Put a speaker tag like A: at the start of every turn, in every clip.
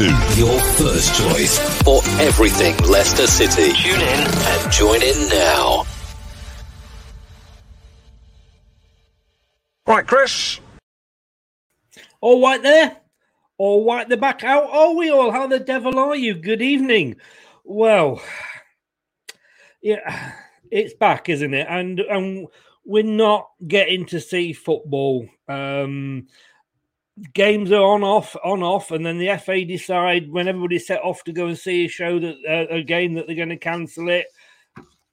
A: TV, your first choice for everything Leicester City. Tune in and join in now.
B: Right, Chris.
C: All right there. All right, the back. How are we all? How the devil are you? Good evening. Well, yeah, it's back, isn't it? And and we're not getting to see football. Um, games are on off on off and then the fa decide when everybody's set off to go and see a show that uh, a game that they're going to cancel it.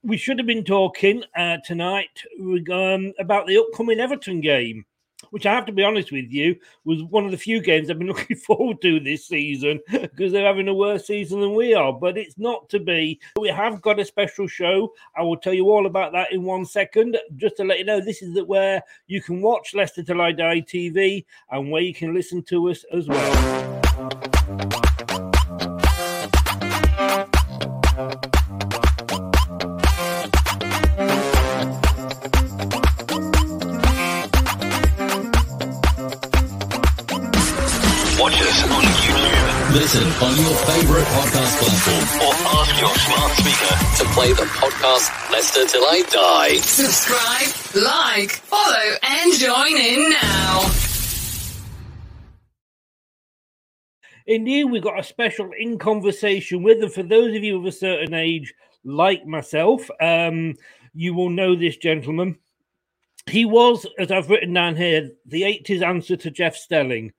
C: We should have been talking uh, tonight um, about the upcoming everton game which I have to be honest with you, was one of the few games I've been looking forward to this season because they're having a worse season than we are. But it's not to be. We have got a special show. I will tell you all about that in one second. Just to let you know, this is where you can watch Leicester Till I Die TV and where you can listen to us as well.
A: Listen on your favorite podcast platform or ask your smart speaker to play the podcast Leicester Till I Die.
D: Subscribe, like, follow, and join in now.
C: Indeed, we've got a special in conversation with them. For those of you of a certain age, like myself, um, you will know this gentleman. He was, as I've written down here, the 80s answer to Jeff Stelling.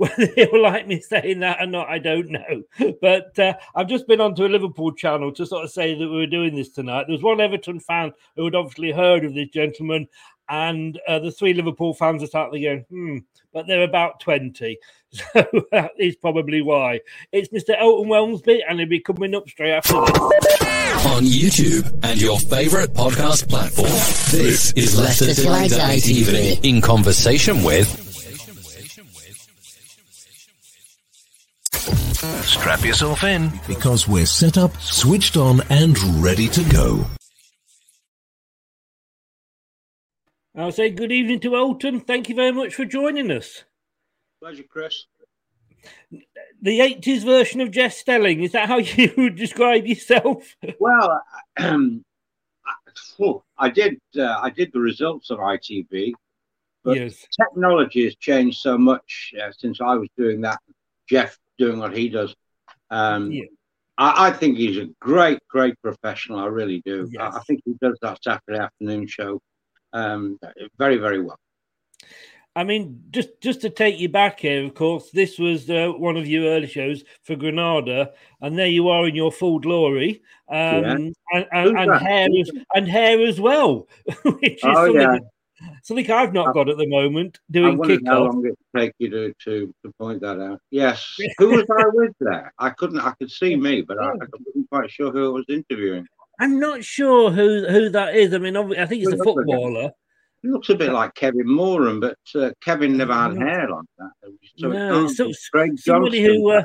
C: Whether they will like me saying that or not, I don't know. But uh, I've just been onto a Liverpool channel to sort of say that we were doing this tonight. There was one Everton fan who had obviously heard of this gentleman, and uh, the three Liverpool fans are starting going, hmm, but they're about 20. So that is probably why. It's Mr. Elton Welsby, and he'll be coming up straight after this.
A: On YouTube and your favourite podcast platform, this is Leicester Die TV in conversation with
E: Strap yourself in because we're set up, switched on, and ready to go.
C: I'll say good evening to Elton. Thank you very much for joining us.
F: Pleasure, Chris.
C: The 80s version of Jeff Stelling, is that how you would describe yourself?
F: Well, um, I, I did uh, I did the results of ITV, but
C: yes.
F: technology has changed so much uh, since I was doing that. Jeff doing what he does. Um,
C: Yeah.
F: I, I think he's a great, great professional. I really do. I,
C: Yes.
F: I think he does that Saturday afternoon show um, very, very well.
C: I mean, just just to take you back here, of course, this was uh, one of your early shows for Granada, and there you are in your full glory, um,
F: Yeah.
C: and, and, and hair as, and hair as well, which is
F: Oh,
C: something,
F: yeah.
C: Something I've not got at the moment.
F: I
C: Doing
F: wondered how long it take you to, to, to point that out. Yes. Who was I with there? I couldn't, I could see me, but I, I wasn't quite sure who I was interviewing.
C: I'm not sure who who that is. I mean, I think it's a
F: Well, look at
C: footballer.
F: He looks a bit like Kevin Moran, but uh, Kevin never had hair like that. So
C: No, so- somebody
F: Johnston,
C: who uh.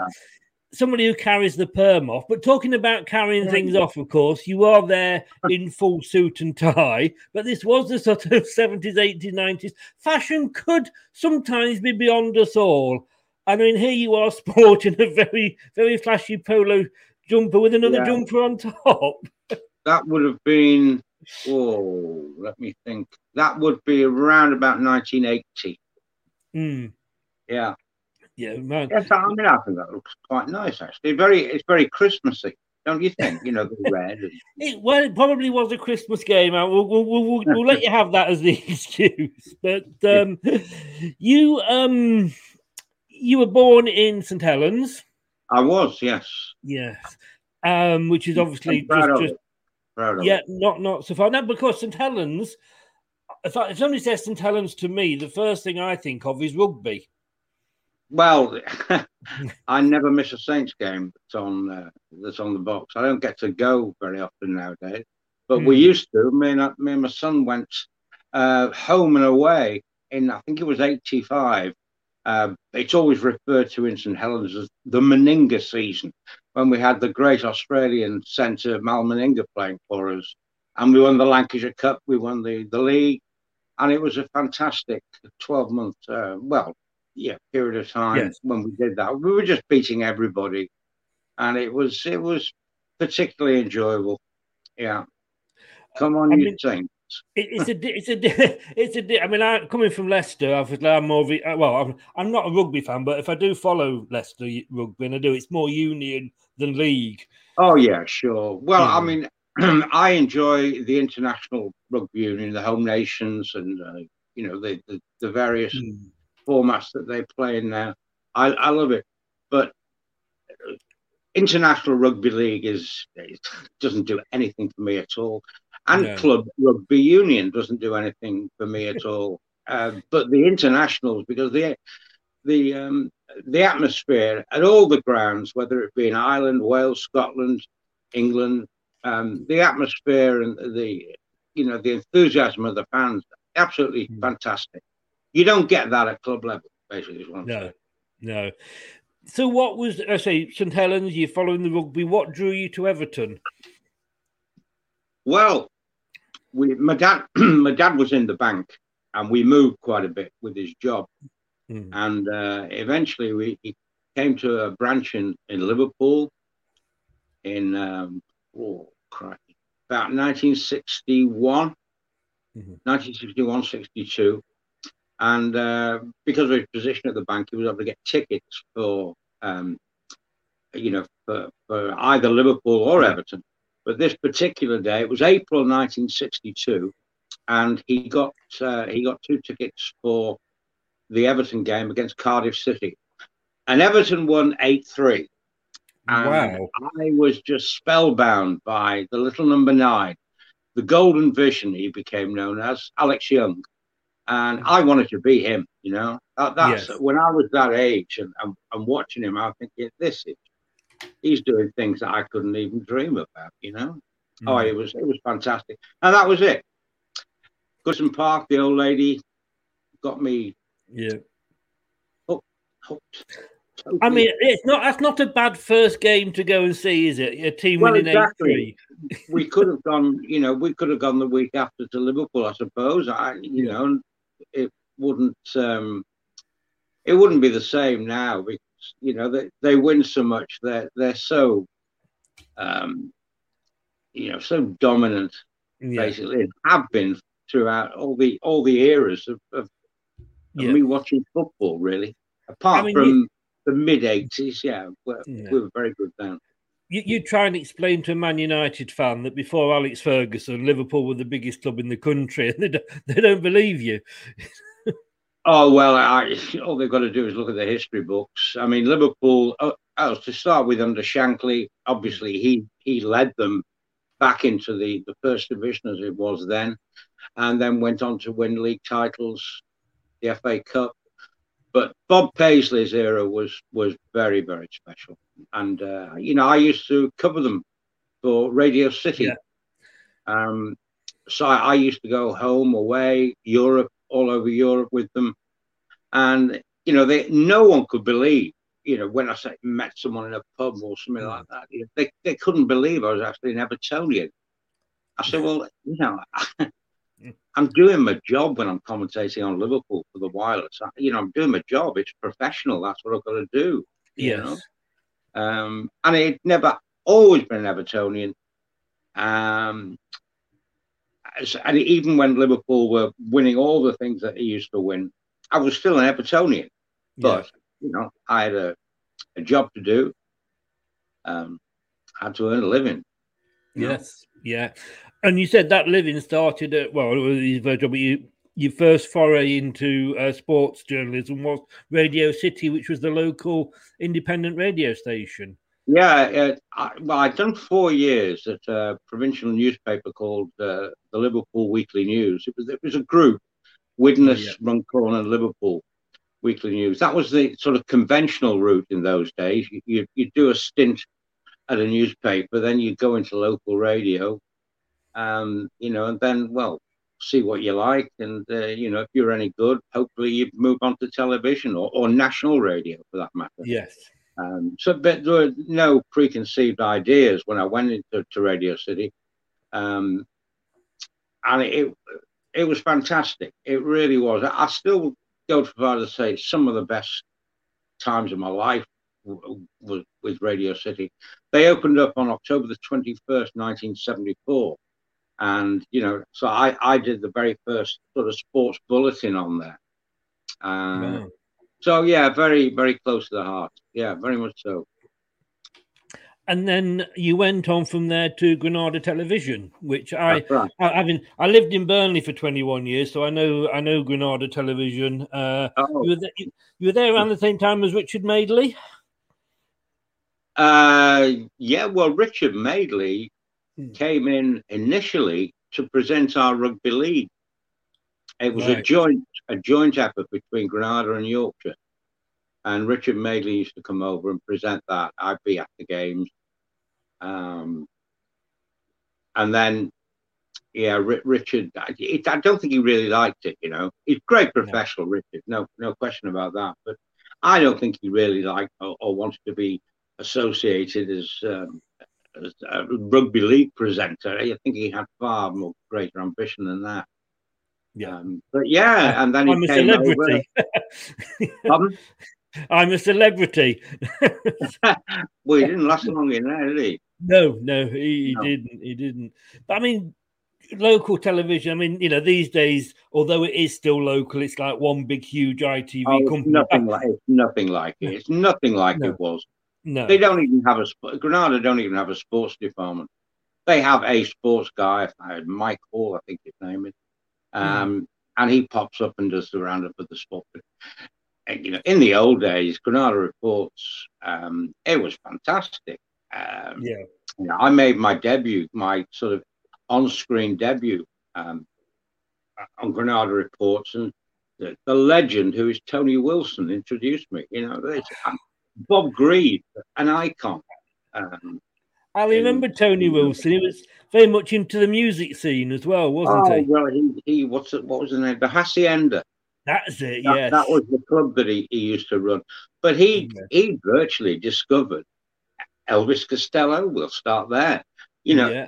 C: Somebody who carries the perm off. But talking about carrying things off, of course, you are there in full suit and tie. But this was the sort of seventies, eighties, nineties. Fashion could sometimes be beyond us all. I mean, here you are sporting a very, very flashy polo jumper with another
F: Yeah.
C: jumper on top.
F: that would have been, oh, let me think. That would be around about 1980.
C: Hmm.
F: Yeah.
C: Yeah, man.
F: Yes, I mean, I think that looks quite nice, actually. Very, it's very Christmassy, don't you think? You know, the red. And,
C: It, well, it probably was a Christmas game. uh, We'll, we'll, we'll, we'll, let you have that as the excuse. But um, you um, you were born in St Helens,
F: I was, yes.
C: yes, um, which is obviously just,
F: of
C: just
F: it. Proud of
C: yeah, not not so far. No, because St Helens. If, I, if somebody says St Helens to me, the first thing I think of is rugby.
F: Well, I never miss a Saints game that's on uh, that's on the box. I don't get to go very often nowadays, but we
C: Hmm.
F: used to. Me and, me and my son went uh, home and away in I think it was '85. Um, it's always referred to in St Helens as the Meninga season, when we had the great Australian centre Mal Meninga playing for us, and we won the Lancashire Cup, we won the the league, and it was a fantastic 12 month, uh, well, yeah, period of time
C: Yes.
F: when we did that. We were just beating everybody, and it was it was particularly enjoyable. Yeah, come on,
C: I
F: you
C: mean-
F: Saints.
C: It's a, it's a, it's a. I mean, I coming from Leicester, obviously, I'm more. Well, I'm, I'm not a rugby fan, but if I do follow Leicester rugby, and I do, it's more Union than League.
F: Oh yeah, sure. Well, I mean, I enjoy the international rugby union, the home nations, and uh, you know the, the the various
C: Hmm.
F: Formats that they play in now. I, I love it, but international rugby league is it doesn't do anything for me at all, and
C: No.
F: club rugby union doesn't do anything for me at all. Uh, but the internationals, because the the um, the atmosphere at all the grounds, whether it be in Ireland, Wales, Scotland, England, um, the atmosphere and the you know the enthusiasm of the fans, absolutely fantastic. You don't get that at club level, basically. Is what I'm
C: No,
F: saying.
C: no. So, what was I say? St Helens. You're following the rugby. What drew you to Everton?
F: Well, we my dad my dad was in the bank, and we moved quite a bit with his job,
C: Hmm.
F: and uh, eventually we he came to a branch in in Liverpool, in um, oh crikey, about 1961, 1961, 62, and uh, because of his position at the bank, he was able to get tickets for um, you know for, for either Liverpool or Everton. But this particular day, it was April 1962, and he got uh, he got two tickets for the Everton game against Cardiff City, and Everton won eight three. And
C: Wow.
F: I was just spellbound by the little number nine, the golden vision he became known as, Alex Young. And I wanted to be him. You know, that, that's
C: Yes.
F: when I was that age and I'm, I'm watching him. I'm thinking, this is he's doing things that I couldn't even dream about. You know, oh,
C: Mm.
F: it was it was fantastic, and that was it. Goodison Park, the old lady, got me
C: Yeah.
F: hooked.
C: I mean, it's not. That's not a bad first game to go and see, is it? A team
F: Well,
C: winning eight
F: exactly.
C: three.
F: we could have gone, you know, we could have gone the week after to Liverpool, I suppose. I, you know, and it wouldn't, um, it wouldn't be the same now because you know they, they win so much. They're they're so, um, you know, so dominant.
C: Yeah.
F: Basically, and have been throughout all the all the eras of, of, of me watching football. Really, apart
C: I mean,
F: from
C: you-
F: the mid '80s, yeah,
C: Yeah.
F: we were very good then.
C: You, you try and explain to a Man United fan that before Alex Ferguson, Liverpool were the biggest club in the country, and they don't, they don't believe you.
F: Oh well, I, all they've got to do is look at the history books. I mean, Liverpool. Uh, oh, to start with, under Shankly, obviously he he led them back into the the first division as it was then, and then went on to win league titles, the FA Cup. But Bob Paisley's era was was very very special, and uh, you know I used to cover them for Radio City. Um, so I, I used to go home, away, Europe, all over Europe with them, and you know, they no one could believe. You know, when I say met someone in a pub or something like that, you know, they they couldn't believe I was actually an Evertonian. I said, well, you know, I'm doing my job when I'm commentating on Liverpool for the Wireless. I- You know, I'm doing my job. It's professional. That's what I've got to do. you
C: Yes.
F: know? Um, and it never always been an Evertonian. Um, and even when Liverpool were winning all the things that he used to win, I was still an Evertonian. But you know, I had a, a job to do. Um, had to earn a living. you know?
C: Yes, yeah. And you said that living started at well, it was first job, but you your first foray into uh, sports journalism was Radio City, which was the local independent radio station.
F: Yeah, uh, I, well, I'd done four years at a provincial newspaper called uh, the Liverpool Weekly News. It was it was a group, Widnes,
C: Yeah.
F: Runcorn, and Liverpool Weekly News. That was the sort of conventional route in those days. You you you do a stint at a newspaper, then you go into local radio, um, you know, and then well, see what you like, and uh, you know, if you're any good, hopefully you move on to television or, or national radio for that matter.
C: Yes.
F: Um, so, but there were no preconceived ideas when I went into to Radio City, um, and it it was fantastic. It really was. I, I still go to far to say some of the best times of my life was with Radio City. They opened up on October the twenty first, nineteen seventy four, and you know, so I I did the very first sort of sports bulletin on there. Uh,
C: Wow.
F: so yeah, very very close to the heart. Yeah, very much so.
C: And then you went on from there to Granada Television, which I,
F: right.
C: I, I mean, I lived in Burnley for 21 years, so I know I know Granada Television. Uh,
F: Oh.
C: you, were there, you were there around the same time as Richard Madeley.
F: Uh, yeah, well, Richard Madeley came in initially to present our rugby league. It was a joint a joint effort between Granada and Yorkshire, and Richard Madeley used to come over and present that. I'd be at the games, um, and then yeah, Ri- Richard. I, it, I don't think he really liked it. You know, he's great professional, Richard. No, no question about that. But I don't think he really liked or, or wanted to be associated as, um, as a rugby league presenter. I think he had far more greater ambition than that.
C: Yeah.
F: Um, but yeah, and then he
C: I'm a
F: came
C: celebrity.
F: Pardon?
C: I'm a celebrity.
F: Well, he didn't last long in there, did he?
C: No, no, he, he
F: No.
C: didn't. He didn't. But I mean, local television. I mean, you know, these days, although it is still local, it's like one big, huge ITV
F: Oh,
C: company.
F: nothing like it's nothing like it. It's nothing like
C: No.
F: it was.
C: No.
F: They don't even have a Granada don't even have a sports department. They have a sports guy, uh, Mike Hall, I think his name is, um, and he pops up and does the roundup of the sport. Uh, you know, in the old days, Granada reports, um, it was fantastic. Um,
C: Yeah.
F: you know, I made my debut, my sort of on-screen debut, um, on Granada Reports, and the, the legend who is Tony Wilson introduced me. You know, Bob Greaves, an icon. Um,
C: I remember Tony Wilson. He was very much into the music scene as well, wasn't
F: oh,
C: he?
F: well, he, he what's it, what was the name? The Hacienda.
C: That's it.
F: That,
C: yes.
F: that was the club that he, he used to run. But he he virtually discovered Elvis Costello. We'll start there. You know,
C: Yeah.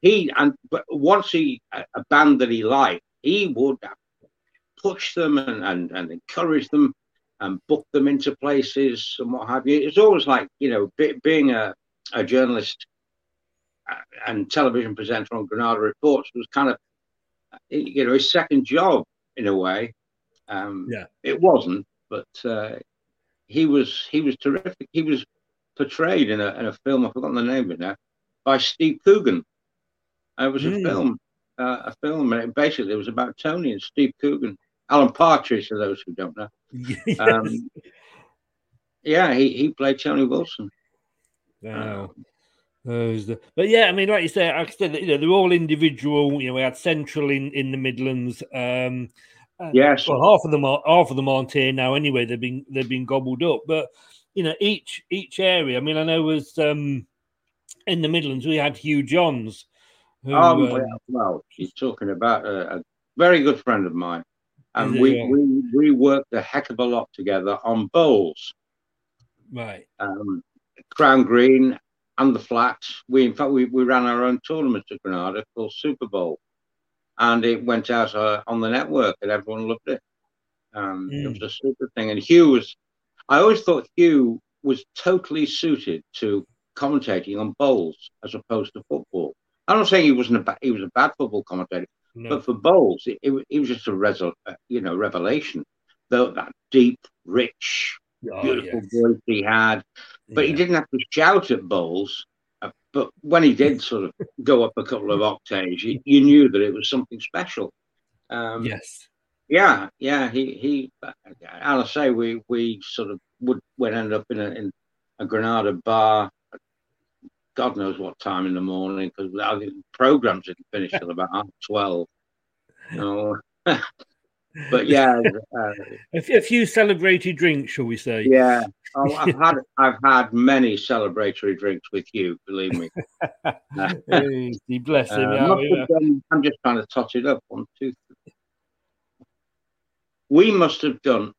F: he and but once he a a band that he liked, he would push them and, and, and encourage them and book them into places and what have you. It's always like you know be, being a, a journalist uh, and television presenter on Granada Reports was kind of you know his second job in a way. Um,
C: Yeah.
F: it wasn't, but uh, he was he was terrific. He was portrayed in a in a film. I've forgotten the name of it now by Steve Coogan. It was a
C: Mm.
F: film, uh, a film, and it basically it was about Tony and Steve Coogan, Alan Partridge, for those who don't know. Um, yeah, he, he played Tony Wilson.
C: Wow. The- but yeah, I mean, like you like I said, you know, they're all individual. You know, we had Central in, in the Midlands. Um,
F: Yes.
C: Well, half of them are half of them aren't here now. Anyway, they've been they've been gobbled up. But you know, each each area. I mean, I know was um, in the Midlands we had Hugh Johns. Who,
F: Um,
C: um,
F: well, well, he's talking about a, a very good friend of mine, and we, we we worked a heck of a lot together on bowls,
C: right.
F: um, Crown Green, and the Flats. We in fact we, we ran our own tournament at Granada called Super Bowl, and it went out uh, on the network, and everyone loved it. Um, It was a super thing, and Hugh was. I always thought Hugh was totally suited to commentating on bowls as opposed to football. I'm not saying he wasn't a ba- he was a bad football commentator,
C: No.
F: but for bowls, it, it, it was just a resol- uh, you know revelation. Though that deep, rich,
C: Oh,
F: beautiful
C: yes.
F: voice he had, but he didn't have to shout at bowls. Uh, but when he did sort of go up a couple of octaves, you, you knew that it was something special. Um,
C: Yes.
F: yeah, yeah. He he. As I say, we we sort of would would end up in a in a Granada bar. God knows what time in the morning because I think the programs didn't finish till about half twelve. No. but yeah, uh,
C: A, few celebratory drinks, shall we say?
F: yeah. Oh, I've had I've had many celebratory drinks with you. Believe me.
C: Hey, bless him.
F: Uh,
C: yeah, yeah.
F: done- I'm just trying to tot it up. One, two, three. We must have done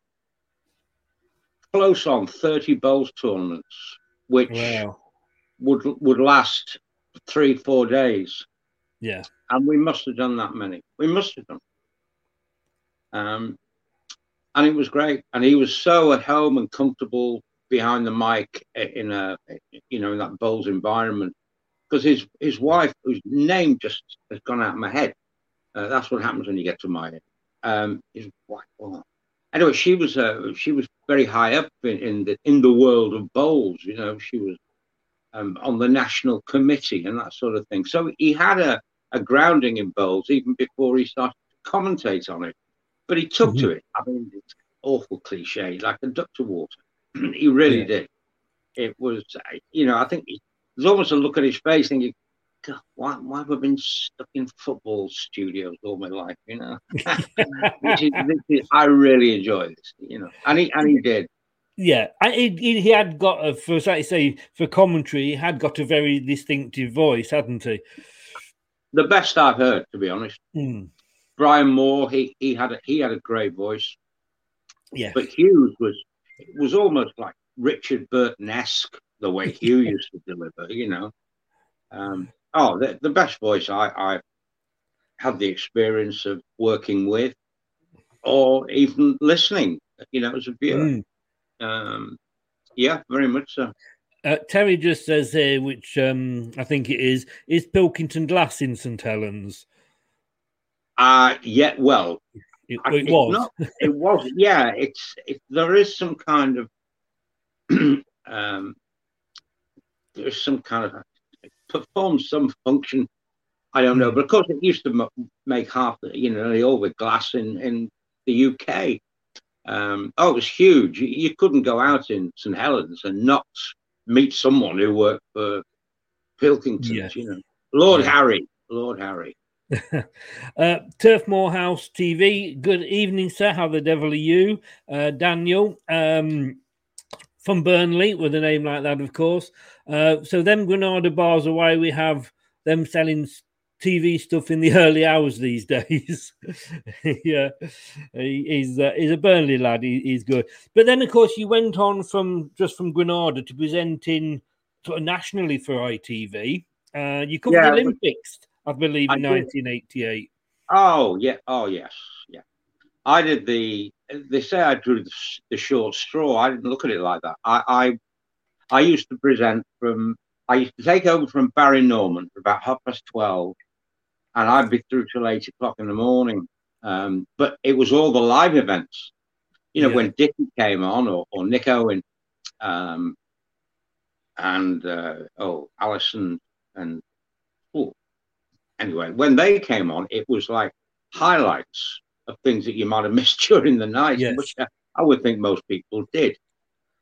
F: close on 30 bowls tournaments, which
C: Wow.
F: Would would last three, four days.
C: Yeah.
F: And we must have done that many. We must have done. Um, and it was great. And he was so at home and comfortable behind the mic in a, you know, in that bowls environment. Because his his wife, whose name just has gone out of my head. Uh, that's what happens when you get to my head. Um, his wife. oh. Anyway, she was uh, she was very high up in, in the in the world of bowls. You know, she was um, on the national committee and that sort of thing. So he had a, a grounding in bowls even before he started to commentate on it. But he took to it. I mean, it's awful cliche, like a duck to water. he really
C: Yeah.
F: did. It was, you know, I think he, there's almost a look at his face thinking, God, why, why have I been stuck in football studios all my life? You know, Which is, this is, I really enjoy this, you know, and he and he did.
C: Yeah, and he, he had got a for like you say for commentary. He had got a very distinctive voice, hadn't he?
F: The best I've heard, to be honest.
C: Mm.
F: Brian Moore, he he had a, he had a great voice,
C: Yeah,
F: but Hugh's was was almost like Richard Burton esque the way Hugh used to deliver. You know, um, oh, the, the best voice I I had the experience of working with, or even listening. You know, as a viewer.
C: Mm.
F: Um, yeah, very much so.
C: Uh, Terry just says here, which um, I think it is, is Pilkington Glass in St Helens.
F: Uh yeah, well,
C: It,
F: I-
C: it was.
F: not- it was. Yeah, it's it, there is some kind of um, there's some kind of it performs some function. I don't know, but of course it used to m- make half the you know all with glass in in the UK. Um, oh, it was huge. You, you couldn't go out in St Helens and not meet someone who worked for Pilkingtons.
C: Yes.
F: You know, Lord
C: Yeah.
F: Harry, Lord Harry.
C: uh, Turf Morehouse TV. Good evening, sir. How the devil are you, uh, Daniel? Um, from Burnley, with a name like that, of course. Uh, so them Granada bars away, we have them selling TV stuff in the early hours these days. yeah, he, he's uh, he's a Burnley lad. He, he's good. But then, of course, you went on from just from Granada to presenting sort of nationally for ITV. Uh, you covered
F: Yeah,
C: the Olympics, I believe, in
F: did.
C: 1988.
F: Oh yeah. Oh yes. Yeah. I did the. They say I drew the, the short straw. I didn't look at it like that. I, I I used to present from. I used to take over from Barry Norman for about half past twelve, and I'd be through till eight o'clock in the morning. Um, but it was all the live events. You know,
C: Yeah.
F: when Dickie came on or, or Nick Owen, um, and uh, oh Alison and oh, anyway, when they came on, it was like highlights of things that you might have missed during the night,
C: Yes.
F: which I, I would think most people did.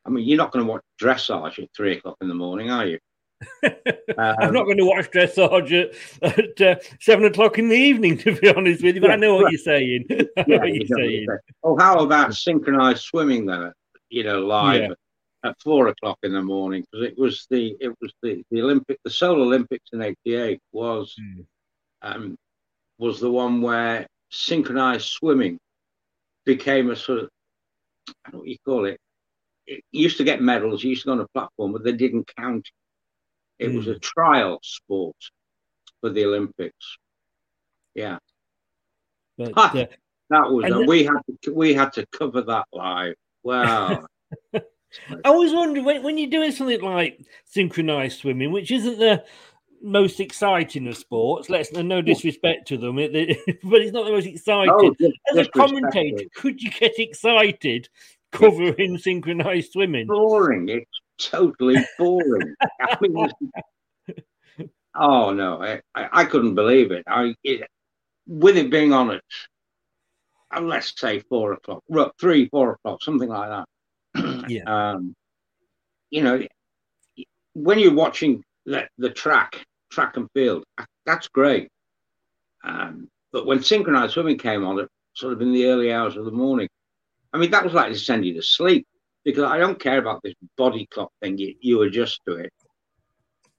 F: I mean, you're not going to watch dressage at three o'clock in the morning, are you?
C: I'm
F: Um,
C: not going to watch dressage at, at uh, seven o'clock in the evening, to be honest with you. But I know what you're saying. I know
F: Yeah,
C: what
F: you
C: you're saying.
F: Oh, how about synchronized swimming then? You know, live
C: Yeah.
F: at four o'clock in the morning because it was the it was the the Olympic the Seoul Olympics in '88 was
C: Hmm.
F: um was the one where synchronized swimming became a sort of I don't know what you call it. It used to get medals, you used to go on a platform, but they didn't count. It was
C: Hmm.
F: a trial sport for the Olympics. Yeah.
C: But,
F: Ha!
C: uh,
F: That was uh, we had to we had to cover that live. Wow.
C: I always wonder when, when you're doing something like synchronized swimming, which isn't the most exciting of sports. Let's no disrespect to them, it, it- but it's not the most exciting.
F: Oh,
C: As a commentator, could you get excited covering synchronized swimming?
F: boring. It's totally boring. I mean, oh no, I, I, couldn't believe it. I it, with it being on at uh, let's say four o'clock, three, four o'clock, something like that.
C: Yeah.
F: Um, you know, when you're watching the, the track, track and field, that's great. Um, but when synchronized swimming came on, at sort of in the early hours of the morning, I mean, that was like to send you to sleep because I don't care about this body clock thing. You, you adjust to it.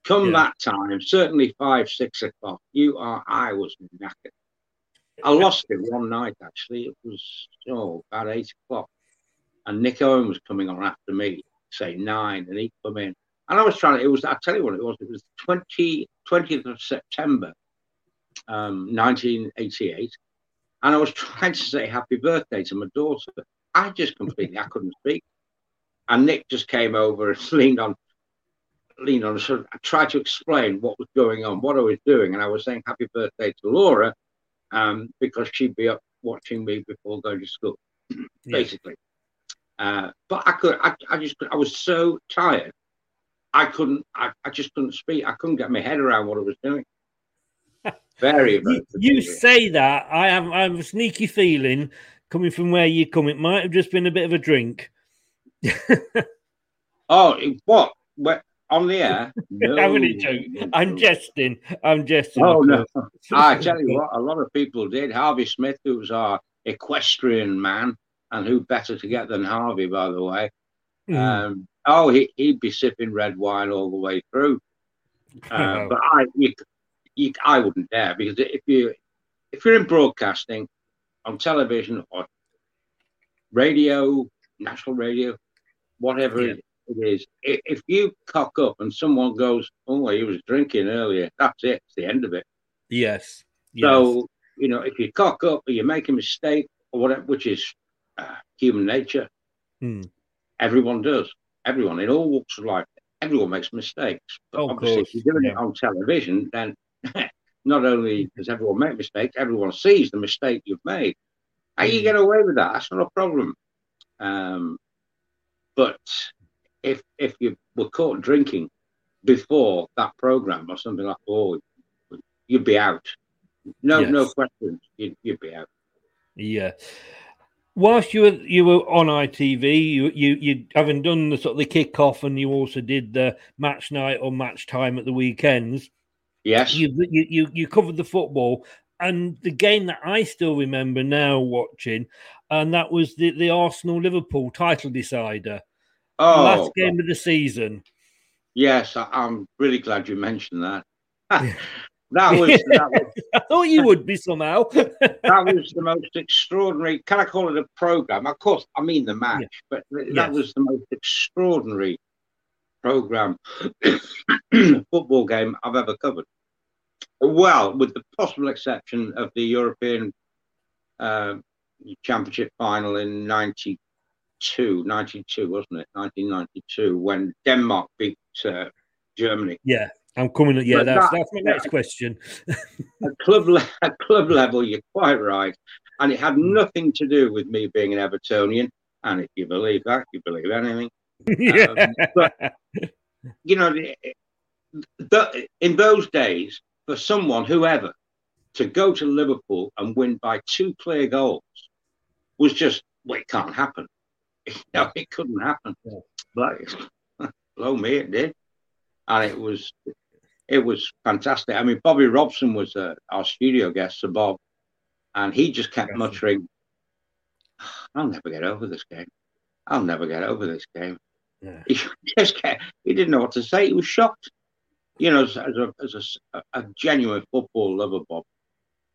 F: Come
C: Yeah.
F: that time, certainly five, six o'clock, you are, I was knackered. I lost it one night, actually. It was, oh, about eight o'clock. And Nick Owen was coming on after me, say nine, and he'd come in. And I was trying to, it was, I'll tell you what it was, it was 20, 20th of September, um, 1988. And I was trying to say happy birthday to my daughter. I just completely, I couldn't speak. And Nick just came over and leaned on, leaned on, sort of tried to explain what was going on, what I was doing. And I was saying happy birthday to Laura um, because she'd be up watching me before going to school, basically. Uh, but I could, I, I just, I was so tired. I couldn't, I, I just couldn't speak. I couldn't get my head around what I was doing. Very, very.
C: You say that I have, I have a sneaky feeling coming from where you come. It might have just been a bit of a drink.
F: Oh, what? What? On the air?
C: I'm only joking. I'm jesting. I'm jesting.
F: Oh no! I tell you what, a lot of people did. Harvey Smith, who was our equestrian man, and who better to get than Harvey, by the way.
C: Mm.
F: Um, oh, he, he'd be sipping red wine all the way through. Uh,
C: Oh.
F: but I, you, you, I wouldn't dare because if you, if you're in broadcasting, on television or radio, national radio, whatever
C: Yeah.
F: it is, if you cock up and someone goes, "Oh, he was drinking earlier," that's it. It's the end of it.
C: Yes. yes.
F: So you know, if you cock up or you make a mistake or whatever, which is uh, human nature,
C: Hmm.
F: everyone does. Everyone in all walks of life, everyone makes mistakes. But
C: Of
F: obviously,
C: course,
F: if you're doing it on television, then not only does everyone make mistakes, everyone sees the mistake you've made. And you
C: Hmm.
F: get away with that. That's not a problem. Um, but if if you were caught drinking before that program or something like, oh, you'd be out. No, no
C: Yes.
F: questions. You'd, you'd be out.
C: Yeah. Whilst you were you were on ITV, you you you having done the sort of the kick off, and you also did the match night or match time at the weekends.
F: Yes.
C: You you you, you covered the football. And the game that I still remember now watching, and that was the, the Arsenal Liverpool title decider.
F: Oh,
C: last game of the season.
F: Yes, I, am really glad you mentioned that. that, was, that was.
C: I thought you would be somehow.
F: that was the most extraordinary. Can I call it a program? Of course, I mean the match, yeah. but that yes. was the most extraordinary program football game I've ever covered. Well, with the possible exception of the European uh, Championship final in 92, 92, wasn't it? 1992, when Denmark beat uh, Germany.
C: Yeah, I'm coming. Yeah, that's, that, that's my next question.
F: at club le- at club level, you're quite right, and it had hmm. nothing to do with me being an Evertonian. And if you believe that, you believe anything. yeah. Um, but you know, the, the, in those days, for someone, whoever, to go to Liverpool and win by two clear goals was just, well, it can't happen. no, it couldn't happen. Yeah. But blow me, it did. And it was it was fantastic. I mean, Bobby Robson was uh, our studio guest, Sir Bob, and he just kept yes. muttering, I'll never get over this game. I'll never get over this game. Yeah. He just kept, he didn't know what to say. He was shocked you know, as, a, as a, a, genuine football lover, Bob,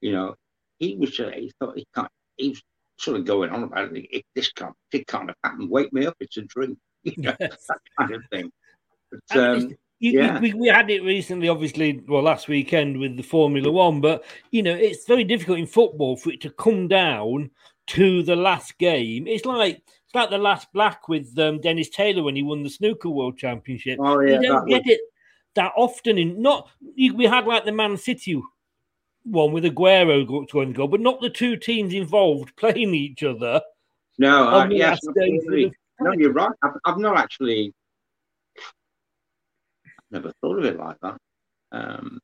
F: you know, he was, uh, he thought he can't, he was sort of going on about it. it this can't, it can't have happened. Wake me up. It's a dream. You know, yes. that kind of thing. But, um,
C: you, yeah. we, we had it recently, obviously, well, last weekend with the Formula One, but you know, it's very difficult in football for it to come down to the last game. It's like it's like the last black with um, Dennis Taylor when he won the snooker world championship.
F: Oh, yeah,
C: you don't get was... it that often in not we had like the Man City one with Aguero going to go, but not the two teams involved playing each other.
F: No, uh, yes, no, you're right. I've, I've, not actually never thought of it like that. Um,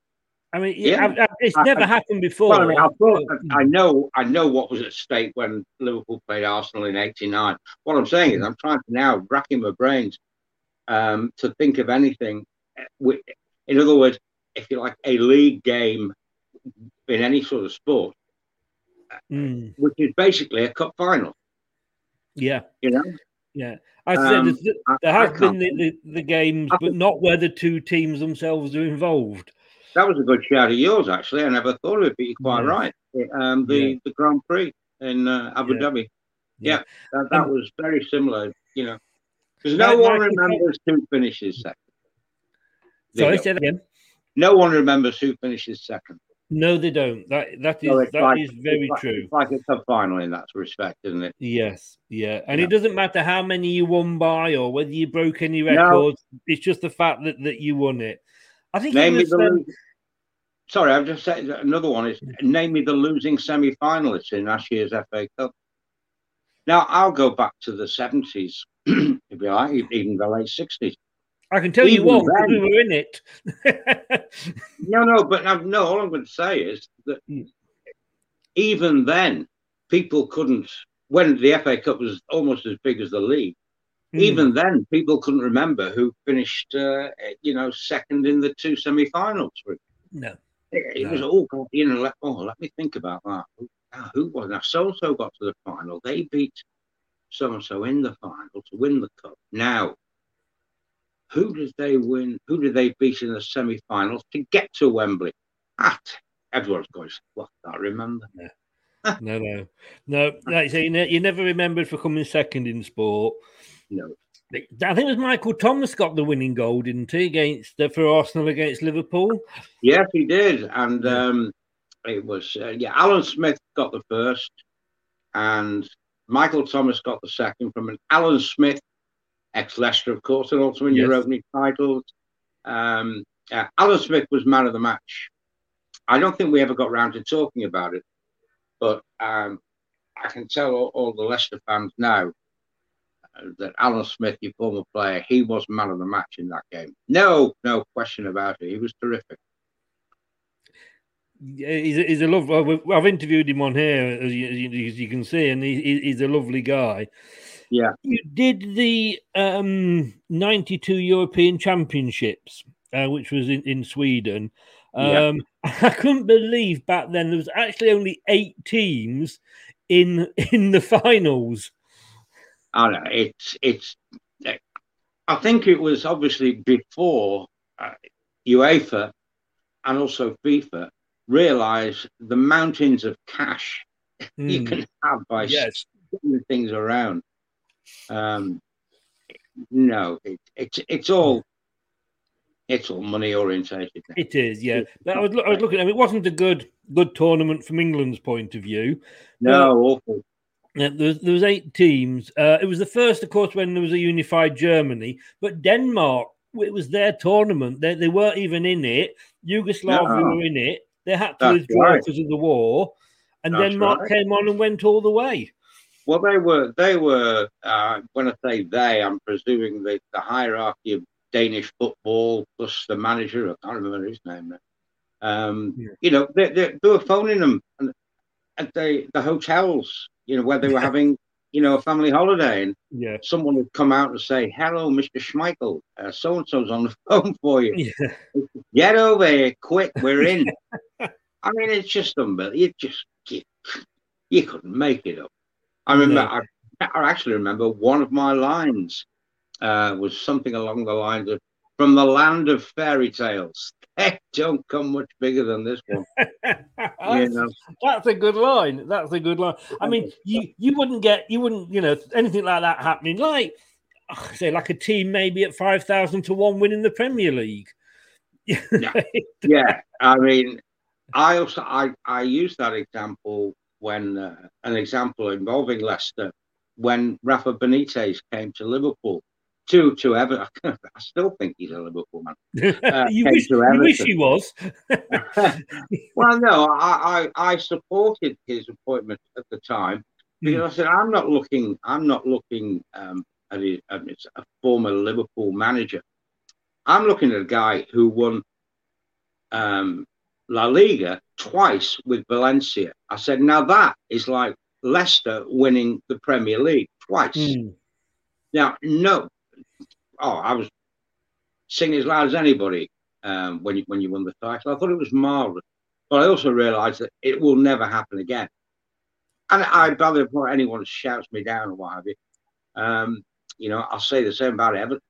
C: I mean, yeah, I, I, it's I, never happened before.
F: Well, I, mean, thought, I, know, I know what was at stake when Liverpool played Arsenal in '89. What I'm saying is, I'm trying to now racking my brains um, to think of anything in other words, if you like, a league game in any sort of sport,
C: mm.
F: which is basically a cup final.
C: Yeah.
F: You know?
C: Yeah. I said um, there have been the, the, the, games, but not where the two teams themselves are involved.
F: That was a good shout of yours, actually. I never thought of it, but you're quite yeah. right. Um, the, yeah. the Grand Prix in uh, Abu yeah. Dhabi. Yeah, that, that um, was very similar, you know, because no one remembers who finishes second.
C: Sorry, say that again.
F: No one remembers who finishes second.
C: No, they don't. That that is that like, is very true.
F: It's like a cup final in that respect, isn't it?
C: Yes, yeah. And yeah. it doesn't matter how many you won by or whether you broke any records. No. It's just the fact that, that you won it. I think
F: name was, the um, Sorry, I've just said another one is name me the losing semi-finalists in last year's FA Cup. Now I'll go back to the seventies, if you like, even the late sixties.
C: I can tell Even you what, because we were in it.
F: no, no, but no. All I'm going to say is that hmm. even then, people couldn't. When the FA Cup was almost as big as the league, mm. even then, people couldn't remember who finished, uh, you know, second in the two semi-finals.
C: No,
F: it, it no. was all you know. Let, oh, let me think about that. Now, who was now? So and so got to the final. They beat so and so in the final to win the cup. Now who did they win? Who did they beat in the semi-finals to get to Wembley? At everyone's going, well, I can't remember.
C: Yeah. no, no, no. Like you, ne- you never remembered for coming second in sport.
F: No.
C: I think it was Michael Thomas got the winning goal, didn't he, against uh, for Arsenal against Liverpool?
F: Yes, he did, and um, it was uh, yeah. Alan Smith got the first, and Michael Thomas got the second from an Alan Smith ex Leicester, of course, and also in yes. your opening titles. Um, uh, Alan Smith was man of the match. I don't think we ever got round to talking about it, but um, I can tell all, all, the Leicester fans now uh, that Alan Smith, your former player, he was man of the match in that game. No, no question about it. He was terrific.
C: He's a, he's a love. I've interviewed him on here, as you, as you can see, and he, he's a lovely guy.
F: Yeah.
C: You did the um, 92 European Championships uh, which was in, in Sweden.
F: Yeah.
C: Um, I couldn't believe back then there was actually only eight teams in in the finals.
F: I know it's it's. I think it was obviously before uh, UEFA and also FIFA realised the mountains of cash you
C: Hmm.
F: can have by
C: Yes.
F: things around. Um, no, it, it's it's all it's all money orientated. now.
C: It is, yeah. I was, I was looking at it. It wasn't a good good tournament from England's point of view.
F: No, awful.
C: Yeah, there, was, there was eight teams. Uh, it was the first, of course, when there was a unified Germany. But Denmark, it was their tournament. They, they weren't even in it. Yugoslavia
F: No.
C: were in it. They had to
F: That's
C: withdraw
F: right.
C: because of the war, and
F: That's
C: Denmark
F: right.
C: came on and went all the way.
F: Well, they were they were uh, when I say they, I'm presuming the, the hierarchy of Danish football plus the manager. I can't remember his name now. Um, You know, they, they, they were phoning them and- at the the hotels. You know, where they were having you know a family holiday, and
C: Yeah.
F: someone would come out and say, "Hello, Mr. Schmeichel, so and so's on the phone for you.
C: Yeah.
F: Get over here quick. We're in." I mean, it's just unbelievable. You just you, you couldn't make it up. I remember.
C: No.
F: I, I actually remember one of my lines uh, was something along the lines of "From the land of fairy tales, they don't come much bigger than this one."
C: that's,
F: know.
C: that's a good line. That's a good line. I mean, you you wouldn't get you wouldn't you know anything like that happening. Like oh, say, like a team maybe at five thousand to one winning the Premier League.
F: yeah, I mean, I also I I use that example when uh, an example involving Leicester when Rafa Benitez came to Liverpool to to Everton. I still think he's a Liverpool man. Uh,
C: you wish you wish he was.
F: well, no, I, I I supported his appointment at the time because I said I'm not looking I'm not looking um, at a, at a former Liverpool manager. I'm looking at a guy who won um, La Liga twice with Valencia. I said, now that is like Leicester winning the Premier League twice.
C: Hmm.
F: Now, no, oh, I was singing as loud as anybody um, when you when you won the title. I thought it was marvelous, but I also realised that it will never happen again. And I bother before anyone shouts me down or what have you. Um, you know, I'll say the same about Everton.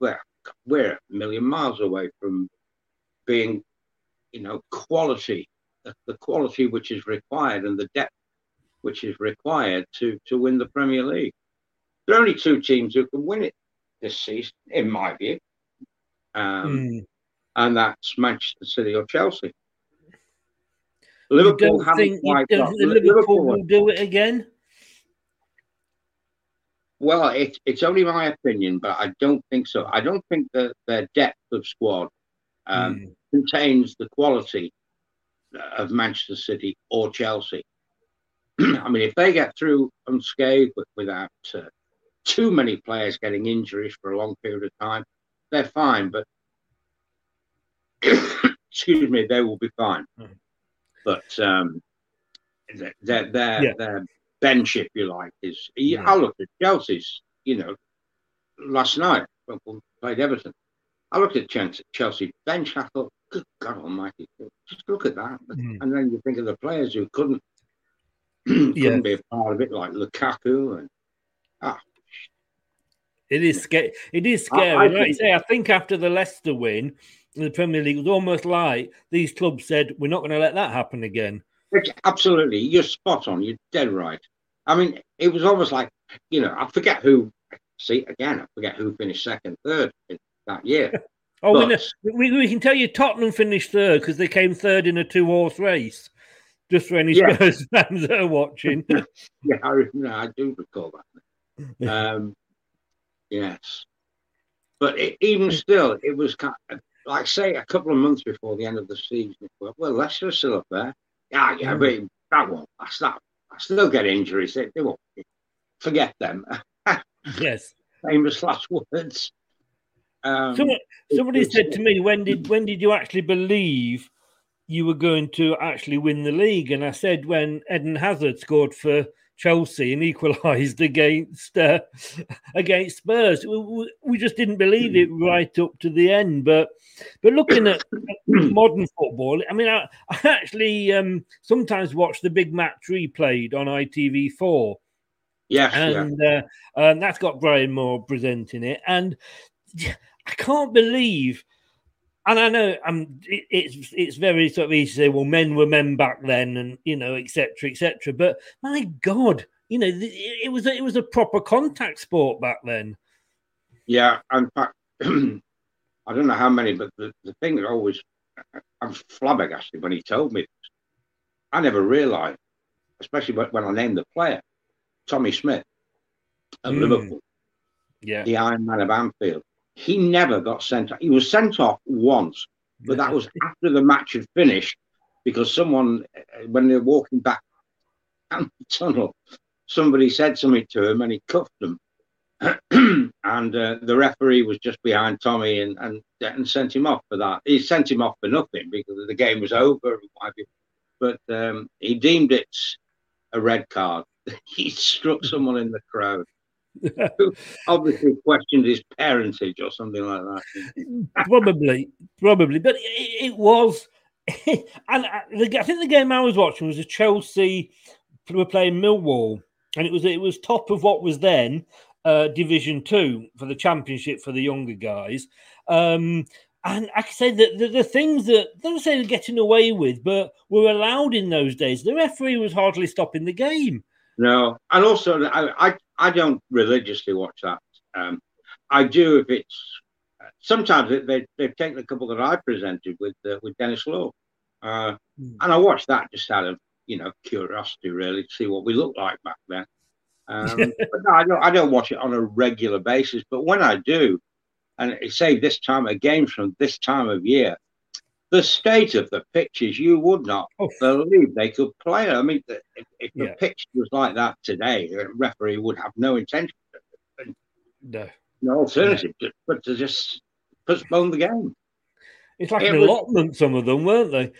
F: We're we're a million miles away from being, you know, quality, the, the quality which is required and the depth which is required to to win the Premier League. There are only two teams who can win it this season, in my view, um,
C: Hmm.
F: and that's Manchester City or Chelsea. Liverpool
C: don't
F: haven't
C: think,
F: quite
C: don't
F: got
C: think Liverpool,
F: Liverpool.
C: will do it again?
F: Well, it, it's only my opinion, but I don't think so. I don't think that their depth of squad um, contains the quality of Manchester City or Chelsea. I mean, if they get through unscathed without uh, too many players getting injuries for a long period of time, they're fine. But excuse me, they will be fine. But um, their their their,
C: Yeah.
F: their bench, if you like, is.
C: Yeah.
F: I looked at Chelsea's. You know, last night when we played Everton, I looked at Chelsea, bench. I thought, good God Almighty, just look at that.
C: Mm.
F: And then you think of the players who couldn't couldn't
C: Yeah.
F: be a part of it, like Lukaku and ah,
C: It is scary. It is
F: I-
C: scary.
F: I
C: like you
F: think-
C: say, I think after the Leicester win in the Premier League, it was almost like these clubs said, "We're not going to let that happen again."
F: It's absolutely, you're spot on. You're dead right. I mean, it was almost like, you know, I forget who. See, again, I forget who finished second, third in that year.
C: Oh, we, know, we, we can tell you Tottenham finished third because they came third in a two-horse race. Just for any
F: Yeah.
C: Spurs fans that are watching.
F: yeah, I, no, I do recall that. Um, yes, but it, even still, it was kind of, like say a couple of months before the end of the season. Well, well Leicester are still up there. Yeah, yeah,
C: Mm.
F: but that won't. That's that. I still get injuries. They, they won't forget them.
C: yes.
F: Famous last words. Um,
C: somebody
F: was-
C: said to me, "When did when did you actually believe you were going to actually win the league?" And I said, "When Eden Hazard scored for Chelsea and equalised against uh, against Spurs. We, we, just didn't believe it right up to the end. But but looking at modern football, I mean, I, I actually um, sometimes watch the big match replayed on ITV4.
F: Yes,
C: and yeah. uh, um, that's got Brian Moore presenting it, and I can't believe and I know um, it, it's it's very sort of easy to say, well, men were men back then, and you know, etc., etc. But my God, you know, it, it was a, it was a proper contact sport back then.
F: Yeah, in fact, I don't know how many, but the, the thing that always I'm flabbergasted when he told me this. I never realised, especially when I named the player, Tommy Smith at mm. Liverpool.
C: Yeah,
F: the Iron Man of Anfield he never got sent off. He was sent off once, but that was after the match had finished because someone, uh, when they were walking back down the tunnel, somebody said something to him and he cuffed them. and uh, the referee was just behind Tommy and, and and sent him off for that. He sent him off for nothing because the game was over. But um, he deemed it a red card. he struck someone in the crowd. Obviously questioned his parentage or something like that.
C: probably, probably, but it, it was. and I, I think the game I was watching was a Chelsea. Were playing Millwall, and it was it was top of what was then uh, Division Two for the Championship for the younger guys. Um, and I can say that the, the, things that I don't say they're getting away with, but were allowed in those days. The referee was hardly stopping the game.
F: No, and also I, I, I don't religiously watch that. Um, I do if it's sometimes they they've taken a couple that I presented with uh, with Denis Law, uh, mm. and I watch that just out of you know curiosity, really, to see what we looked like back then. Um, but no, I don't I don't watch it on a regular basis. But when I do, and it's say this time games from this time of year, the state of the pitches, you would not oh. believe they could play. I mean, if, if yeah. the pitch was like that today, a referee would have no intention,
C: no,
F: no alternative, no. but to just postpone the game.
C: It's like it an was, allotment, some of them, weren't they?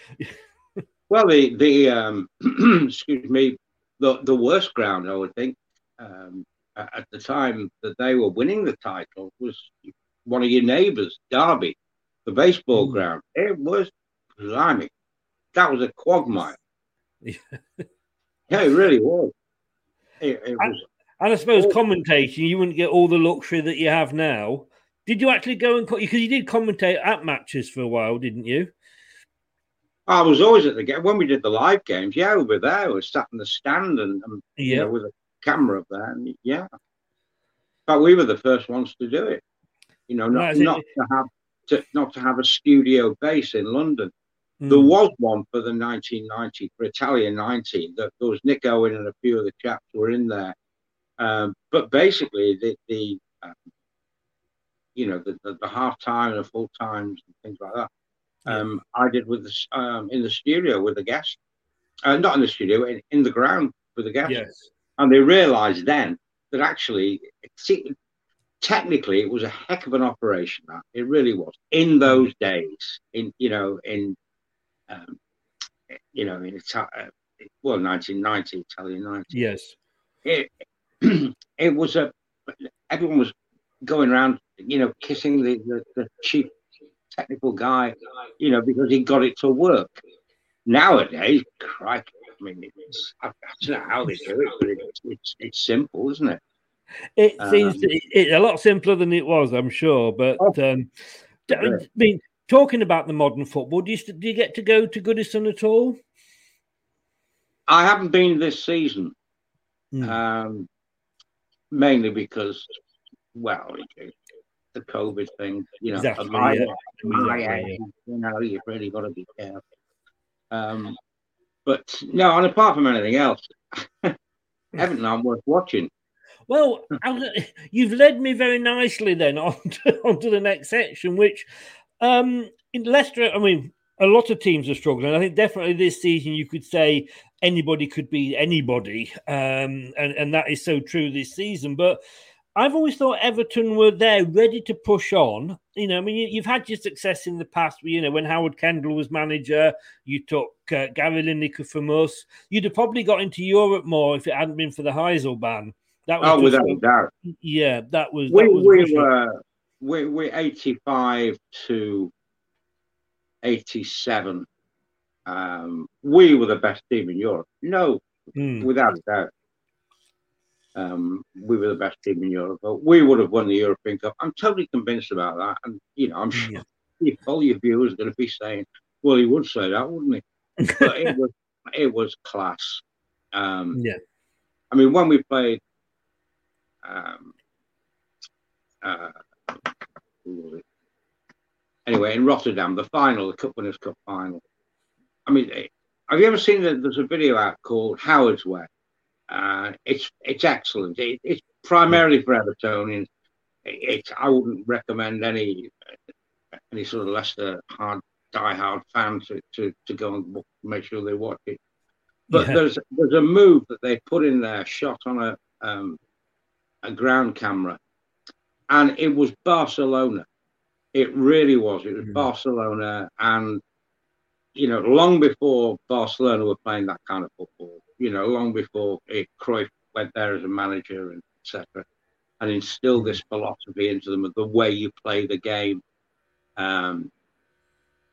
F: well, the the um, excuse me, the the worst ground I would think um, at the time that they were winning the title was one of your neighbours, Derby the baseball mm. ground. It was blimey. That was a quagmire. yeah, it really was. It, it
C: was. And I suppose commentating, you wouldn't get all the luxury that you have now. Did you actually go and because you did commentate at matches for a while, didn't you?
F: I was always at the game when we did the live games. Yeah, we were there. We were sat in the stand and, and yeah. you know, with a camera up there. And yeah, but we were the first ones to do it. You know, not, no, not to have to not to have a studio base in London. Mm. There was one for the 1990 for Italian 19. That there was Nick Owen and a few of the chaps were in there. Um, but basically, the, the um, you know the, the, the half time and the full times and things like that. Um, I did with the, um, in the studio with the guests, uh, not in the studio, in, in the ground with the guests.
C: Yes.
F: And they realised then that actually, see, technically it was a heck of an operation that it really was. In those days in you know in um, you know in Ita- uh, well 1990 Italia 90
C: yes.
F: It, it was a everyone was going around you know kissing the, the, the chief technical guy you know because he got it to work. Nowadays crikey i mean it's i, I don't know how they do it but it's, it's, it's simple isn't it
C: it seems um, it, a lot simpler than it was, I'm sure. But oh, um, I mean, talking about the modern football, do you do you get to go to Goodison at all?
F: I haven't been this season, mm. um, mainly because, well, the COVID thing. You know, exactly, my, yeah. my you know, you've really got to be careful. Um, but no, and apart from anything else, Everton I'm worth watching.
C: Well, you've led me very nicely then on to, the next section, which um, in Leicester, I mean, a lot of teams are struggling. I think definitely this season you could say anybody could be anybody, um, and and that is so true this season. But I've always thought Everton were there, ready to push on. You know, I mean, you, have had your success in the past. You know, when Howard Kendall was manager, you took uh, Gary Lineker from us. You'd have probably got into Europe more if it hadn't been for the Heysel ban.
F: That was oh, without a doubt.
C: Yeah, that was.
F: We,
C: that was
F: we were we, we're 85 to 87. Um, we were the best team in Europe. No, mm. without a doubt. Um, we were the best team in Europe. But we would have won the European Cup. I'm totally convinced about that. And, you know, I'm sure yeah. all your viewers are going to be saying, well, he would say that, wouldn't he? But it was it was class. Um,
C: yeah.
F: I mean, when we played um, uh, anyway, in Rotterdam, the final, the Cup Winners' Cup final. I mean, eh, have you ever seen that? There's a video out called Howard's Way. Uh, it's it's excellent. It, it's primarily for Evertonians. It's I wouldn't recommend any any sort of Leicester hard die-hard fan to, to, to go and make sure they watch it. But yeah. there's there's a move that they put in there, shot on a um, a ground camera, and it was Barcelona. It really was. It was mm. Barcelona, and you know, long before Barcelona were playing that kind of football, you know, long before it, Cruyff went there as a manager and etc., and instilled this philosophy into them of the way you play the game. Um,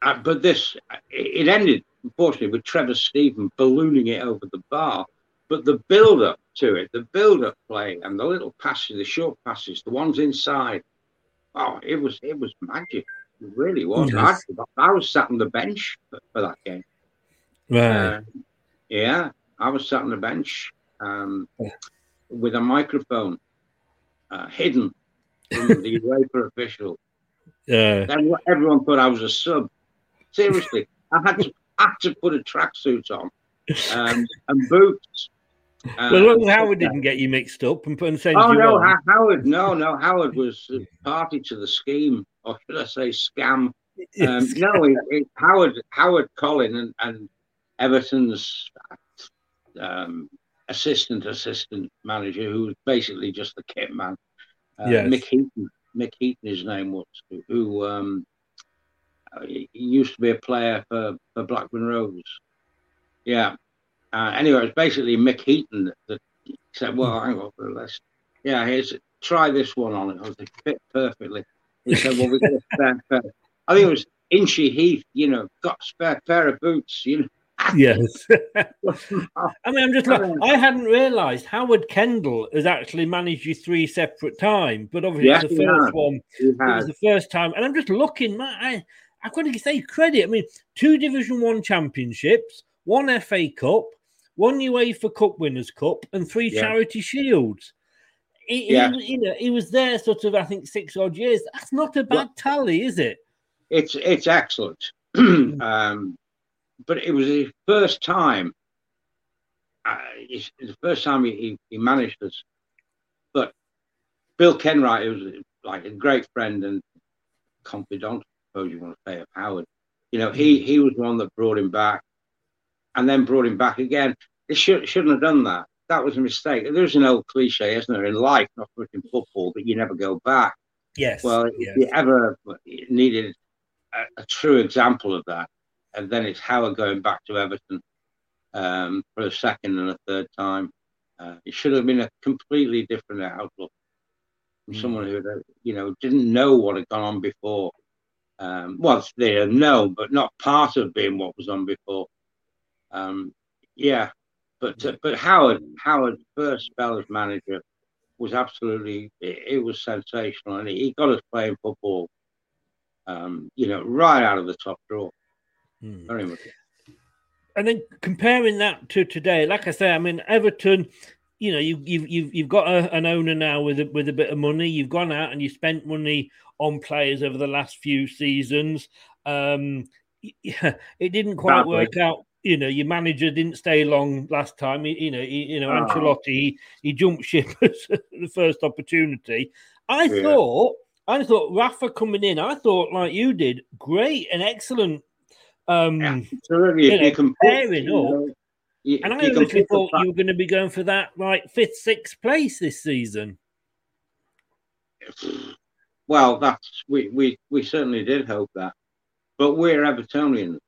F: uh, but this, it ended unfortunately with Trevor Steven ballooning it over the bar. But the build up to it, the build up play, and the little passes, the short passes, the ones inside, oh, it was it was magic. It really was. Yes. I, I, was sat on the bench for, for that game.
C: Right.
F: Uh, yeah, I was sat on the bench um, with a microphone uh, hidden from the UEFA official.
C: Yeah.
F: Then everyone thought I was a sub. Seriously, I had to I had to put a tracksuit on um, and boots.
C: Um, well, look, Howard didn't get you mixed up and put and saying.
F: Oh no, on. Howard! No, no, Howard was party to the scheme, or should I say, scam? Um, no, it, it, Howard, Howard Colin, and, and Everton's um, assistant assistant manager, who was basically just the kit man. Uh, yes. Mick Heaton, Mick Heaton, his name was, who um, he used to be a player for, for Blackburn Rovers. Yeah. Uh, anyway, it's basically Mick Heaton that, that said, "Well, hang on, let's yeah, here's try this one on it. I was like, fit perfectly." He said, "Well, we got a spare pair." I think it was Inchy Heath. You know, got a spare pair of boots. You know,
C: yes. I mean, I'm just like, I hadn't realised Howard Kendall has actually managed you three separate times, but obviously yes, the first one. It was the first time, and I'm just looking. Man, I, I couldn't say credit. I mean, two Division One championships, one FA Cup, one UEFA for Cup Winners' Cup, and three yeah. Charity Shields. He, yeah. He, you know, he was there sort of, I think, six odd years. That's not a bad well, tally, is it?
F: It's it's excellent. um, but it was his first time. Uh, it's the first time he, he managed us. But Bill Kenwright was like a great friend and confidant, suppose you want to say, of Howard. You know, he he was the one that brought him back, and then brought him back again. They should, shouldn't have done that. That was a mistake. There's an old cliche, isn't there, in life, not much in football, that you never go back.
C: Yes.
F: Well,
C: yes.
F: if you ever needed a, a true example of that, and then it's Howard going back to Everton um, for a second and a third time. Uh, it should have been a completely different outlook from mm. someone who, you know, didn't know what had gone on before. Um, well, they had known, but not part of being what was on before. Um, yeah, but uh, but Howard Howard's first spell as manager was absolutely it, it was sensational, and he, he got us playing football. Um, you know, right out of the top drawer. Hmm. Very much.
C: And then comparing that to today, like I say, I mean Everton. You know, you, you've you've you've got a, an owner now with a, with a bit of money. You've gone out and you spent money on players over the last few seasons. Um, yeah, it didn't quite that work out. You know, your manager didn't stay long last time. He, you know, he, you know, oh. Ancelotti he, he jumped ship at the first opportunity. I yeah. thought, I thought Rafa coming in. I thought like you did, great and excellent um,
F: Absolutely. You, know, you
C: pairing you know, you, and I originally thought you were going to be going for that like fifth, sixth place this season.
F: well, that's we we we certainly did hope that, but we're Evertonians.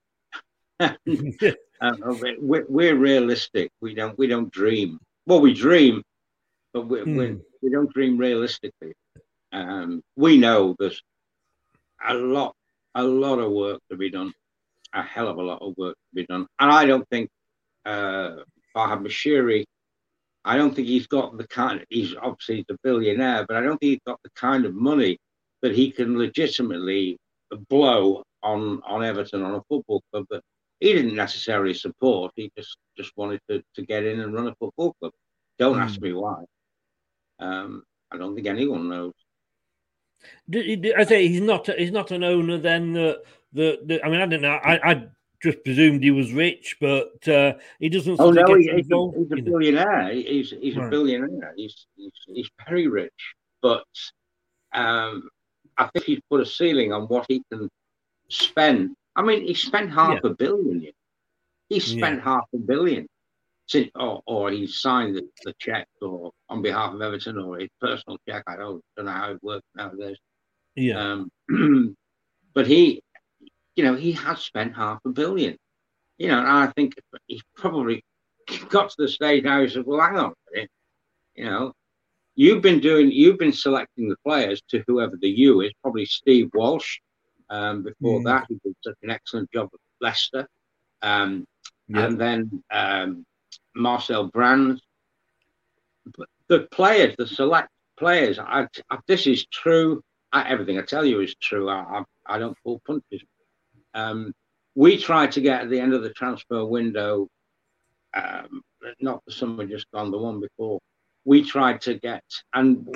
F: uh, we're, we're realistic. We don't we don't dream. Well, we dream, but we
C: Hmm.
F: we we don't dream realistically. Um, we know there's a lot a lot of work to be done, a hell of a lot of work to be done, and I don't think uh, Farhad Moshiri. I don't think he's got the kind. He's obviously he's a billionaire, but I don't think he's got the kind of money that he can legitimately blow on on Everton on a football club that he didn't necessarily support. He just just wanted to, to get in and run a football club. Don't
C: Hmm.
F: ask me why. Um, I don't think anyone knows.
C: I say he's not. He's not an owner. Then that. The, the, I mean, I don't know. I, I just presumed he was rich, but uh, he doesn't.
F: Oh no, he, he's, a, he's a billionaire. He- He's he's a billionaire. He's, he's he's very rich, but um, I think he's put a ceiling on what he can spend. I mean, he spent half a billion. He spent half a billion, since, or or he signed the, the check, or on behalf of Everton, or his personal check. I don't, don't know how it works nowadays.
C: Yeah.
F: Um, but he, you know, he has spent half a billion. You know, and I think he's probably got to the stage now. He said, "Well, hang on a minute. You know, you've been doing, you've been selecting the players to whoever the you is. Probably Steve Walsh. Um, before
C: Mm.
F: that, he did such an excellent job at Leicester. Um,
C: Yeah.
F: and then um, Marcel Brands. But the players, the select players, I, I, this is true. I, everything I tell you is true. I, I, I don't pull punches. Um, we tried to get at the end of the transfer window, um, not the summer just gone, the one before. We tried to get and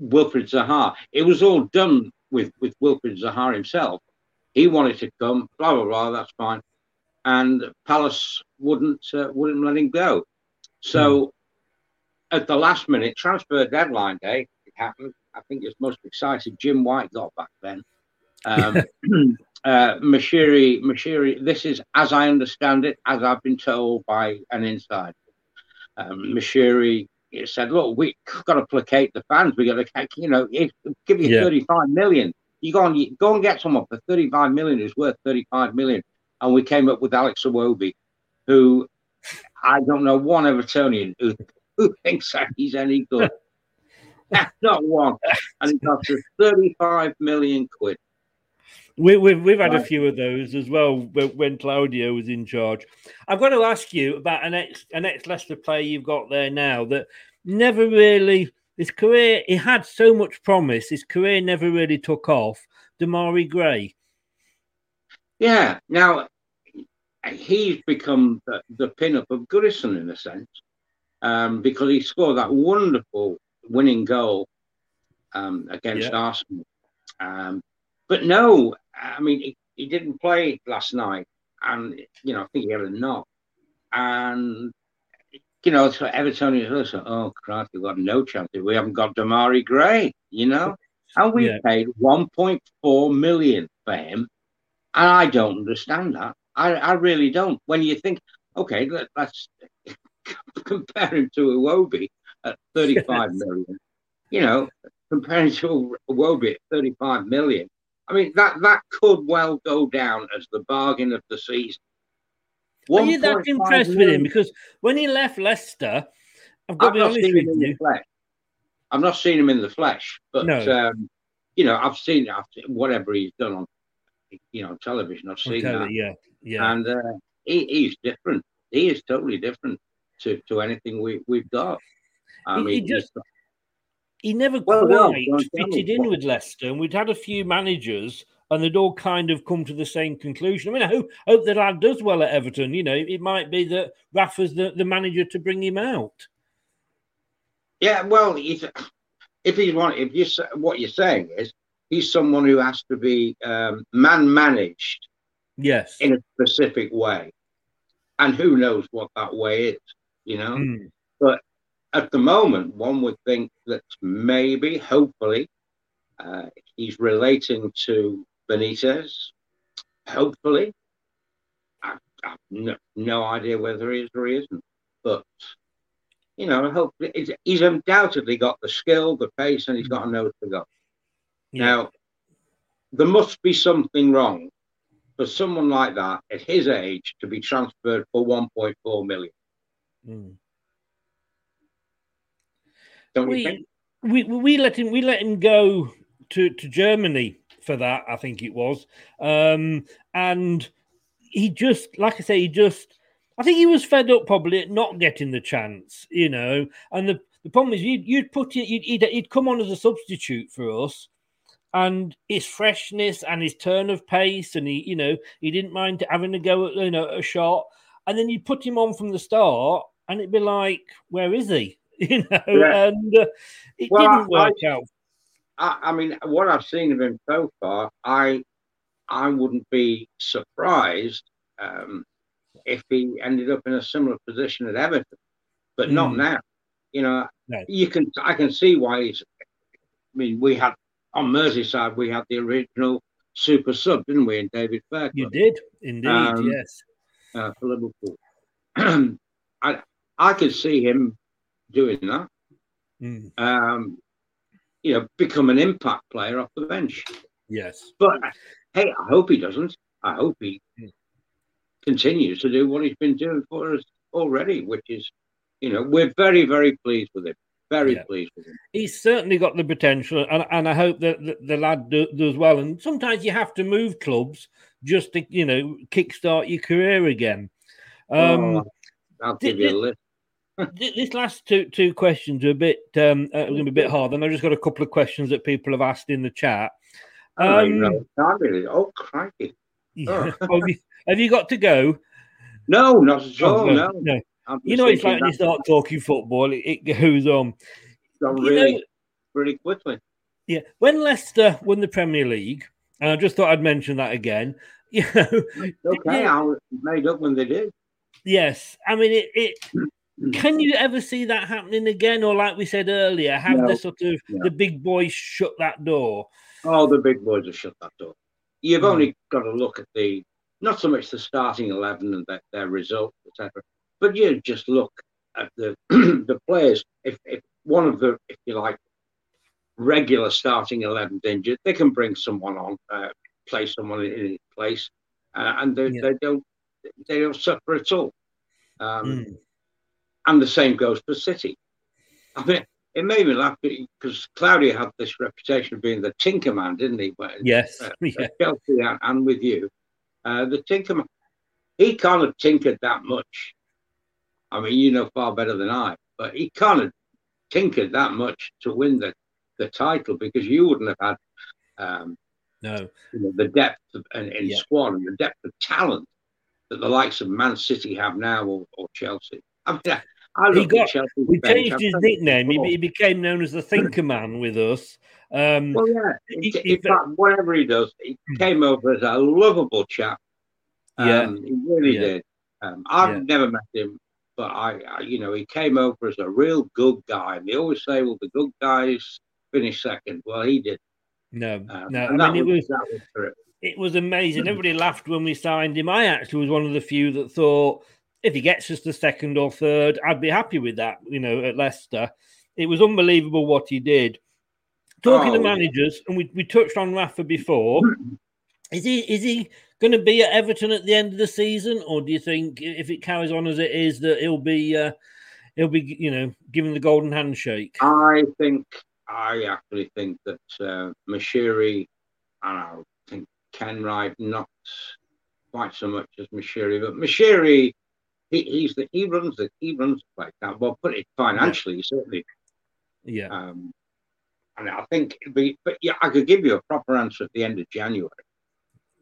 F: Wilfried Zaha. It was all done with with Wilfried Zaha himself. He wanted to come, blah blah blah. That's fine, and Palace wouldn't uh, wouldn't let him go. So at the last minute, transfer deadline day, it happened. I think it's most excited. Jim White got back then. Um, uh, Moshiri, Moshiri, this is as I understand it, as I've been told by an insider. Um, Moshiri said, "Look, we've got to placate the fans. We got to, you know, if, give you
C: Yeah.
F: 35 million. You go on, you go and get someone for 35 million who's worth 35 million." And we came up with Alex Iwobi, who I don't know one Evertonian who, who thinks that he's any good. Not one. And it cost us 35 million quid.
C: We, we've we've had a few of those as well when, when Claudio was in charge. I've got to ask you about an ex an ex Leicester player you've got there now that never really his career. He had so much promise. His career never really took off. Demarai Gray.
F: Yeah. Now he's become the, the pin-up of Goodison in a sense, um, because he scored that wonderful winning goal um, against
C: Yeah.
F: Arsenal. Um, but no, I mean he, he didn't play last night, and you know I think he had a knock, and you know so Evertonians listen, oh Christ, we've got no chance. We haven't got Demarai Gray, you know, and we
C: Yeah.
F: paid 1.4 million for him. And I don't understand that. I, I really don't. When you think, okay, let, let's compare him to Iwobi at 35 million, you know, comparing to Iwobi at 35 million, I mean, that, that could well go down as the bargain of the season.
C: Are you that
F: 1.5
C: impressed with him? Because when he left Leicester, I've got
F: I've
C: to be
F: not
C: honest
F: seen
C: with
F: him in
C: you.
F: the flesh. I've not seen him in the flesh, but
C: No.
F: um, you know, I've seen, I've seen whatever he's done on, you know, television. I've seen
C: Okay,
F: that.
C: yeah, yeah.
F: and uh, he, he's different. He is totally different to, to anything we we've got. I
C: He- he
F: mean,
C: just-
F: he's-
C: he never
F: Well,
C: quite
F: me.
C: fitted in with Leicester, and we'd had a few managers, and they'd all kind of come to the same conclusion. I mean, I hope, hope that lad does well at Everton. You know, it might be that Rafa's the, the manager to bring him out.
F: yeah. Well, if he's one, if you what you're saying is he's someone who has to be um, man managed
C: Yes.
F: in a specific way, and who knows what that way is, you know.
C: Mm.
F: But at the moment, one would think that maybe, hopefully, uh, he's relating to Benitez. Hopefully, I, I've no, no idea whether he is or he isn't. But you know, hopefully, it's, he's undoubtedly got the skill, the pace, and he's got a nose to go.
C: Yeah.
F: Now, there must be something wrong for someone like that at his age to be transferred for 1.4 million.
C: Mm.
F: Don't you
C: we,
F: think?
C: we we let him we let him go to to Germany for that. I think it was, um, and he just like I say, he just. I think he was fed up probably at not getting the chance, you know. And the, the problem is, you'd, you'd put it, you'd, he'd, he'd come on as a substitute for us, and his freshness and his turn of pace, and he, you know, he didn't mind having to go, at, you know, a shot, and then you put him on from the start, and it'd be like, where is he? You know,
F: Yeah.
C: and uh, it
F: Well,
C: didn't
F: I-
C: work out.
F: I, I mean, what I've seen of him so far, I I wouldn't be surprised um, if he ended up in a similar position at Everton, but not
C: Mm.
F: now. You know,
C: No.
F: you can I can see why he's. I mean, we had on Merseyside we had the original super sub, didn't we, in David Fairclough?
C: You did indeed,
F: Um,
C: yes.
F: uh, for Liverpool. I I could see him doing that.
C: Mm,
F: Um, you know, become an impact player off the bench.
C: yes.
F: But hey, I hope he doesn't. I hope he
C: Mm.
F: continues to do what he's been doing for us already, which is, you know, we're very, very pleased with him. Very
C: Yeah.
F: pleased with him.
C: He's certainly got the potential, and, and I hope that the, the lad do, does well. And sometimes you have to move clubs just to, you know, kickstart your career again. Um,
F: Oh, I'll give you a list.
C: Th- this last two two questions are a bit um, uh, going to be a bit hard, and I've just got a couple of questions that people have asked in the chat.
F: I don't
C: Um,
F: what time. Oh, crikey.
C: yeah. have, you, have you got to go?
F: No, not at all.
C: Oh,
F: no.
C: no.
F: I'm
C: You know, it's like when you start talking football, it, it goes on. you
F: really,
C: know-
F: really quickly.
C: Yeah, when Leicester won the Premier League, and I just thought I'd mention that again. You know,
F: Okay, I was made up when they did.
C: yes, I mean it. it can you ever see that happening again, or like we said earlier, have
F: No.
C: the sort of
F: No.
C: the big boys shut that door?
F: Oh, the big boys have shut that door. You've
C: Mm.
F: only got to look at the, not so much the starting 11 and their, their results, etc., but you just look at the the players. If, if one of the, if you like, regular starting 11 injured, they can bring someone on, uh, play someone in his place, uh, and they,
C: Yeah.
F: they don't they don't suffer at all. Um,
C: Mm.
F: And the same goes for City. I mean, it made me laugh because Claudio had this reputation of being the tinker man, didn't he?
C: Yes,
F: uh,
C: yeah.
F: Chelsea and, with you, uh, the tinker man. He kind of tinkered that much. I mean, you know far better than I, but he kind of tinkered that much to win the, the title because you wouldn't have had um,
C: No,
F: you know, the depth of, in, in
C: Yeah.
F: squad and the depth of talent that the likes of Man City have now or, or Chelsea. I mean, I, I
C: he got. We
F: bench,
C: changed his nickname. He, he became known as the Thinker Man with us. Um,
F: Well, yeah. In,
C: he-
F: in fact, whatever he does, he came over as a lovable chap.
C: Yeah.
F: Um, he really
C: Yeah.
F: did. Um, I've
C: Yeah.
F: never met him, but I, I, you know, he came over as a real good guy. And they always say, well, the good guys finish second. Well, he did.
C: no,
F: Um,
C: no. I mean, it was
F: that was terrific.
C: it was amazing. Everybody laughed when we signed him. I actually was one of the few that thought if he gets us to second or third, I'd be happy with that. You know, at Leicester, it was unbelievable what he did. Talking
F: Oh,
C: to managers, and we, we touched on Rafa before. Is he is he going to be at Everton at the end of the season, or do you think if it carries on as it is that he'll be uh, he'll be you know given the golden handshake?
F: I think, I actually think that uh, Moshiri, and I think Kenwright, not quite so much as Moshiri, but Moshiri, he, he's the he runs the he runs the place now. Well, put it financially, certainly.
C: Yeah,
F: Um, and I think, be, but yeah, I could give you a proper answer at the end of January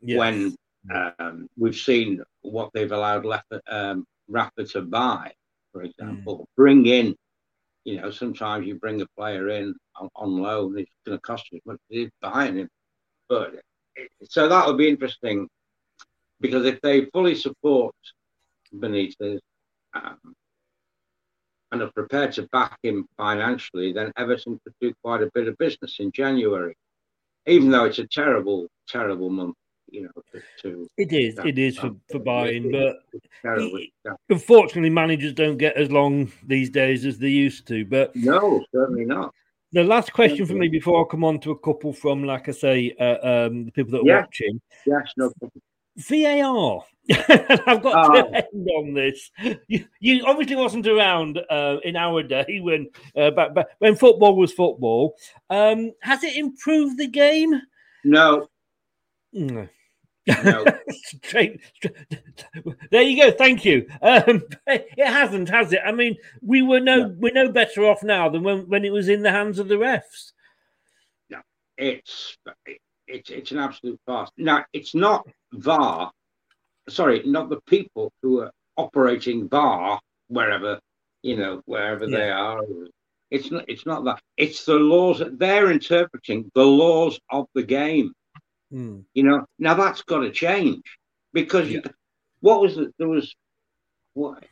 C: yeah.
F: when um, we've seen what they've allowed Rafa, um, Rafa to buy, for example, bring in. You know, sometimes you bring a player in on, on loan, it's going to cost you as much as buying him. But so that would be interesting because if they fully support Benitez um, and are prepared to back him financially, then Everton could do quite a bit of business in January, even though it's a terrible, terrible month. You know, to, to
C: It is. It is for, for buying, but
F: Terrible.
C: unfortunately, managers don't get as long these days as they used to. But
F: no, certainly not.
C: The last question for me before I come on to a couple from, like I say, uh, um, the people that are
F: Yeah.
C: watching.
F: Yes, no problem.
C: VAR. I've got
F: Oh.
C: to end on this. You, you obviously wasn't around uh, in our day when uh, back, back, when football was football. Um, has it improved the game?
F: No.
C: No.
F: No.
C: straight, straight- there you go. Thank you. Um, it hasn't, has it? I mean, we were no we're no better off now than when, when it was in the hands of the refs.
F: No, it's it's it's an absolute farce. Now it's not VAR, sorry, not the people who are operating VAR wherever you know wherever they are. It's not it's not that. It's the laws that they're interpreting the laws of the game.
C: Hmm.
F: You know now that's got to change because you, what was it? There was what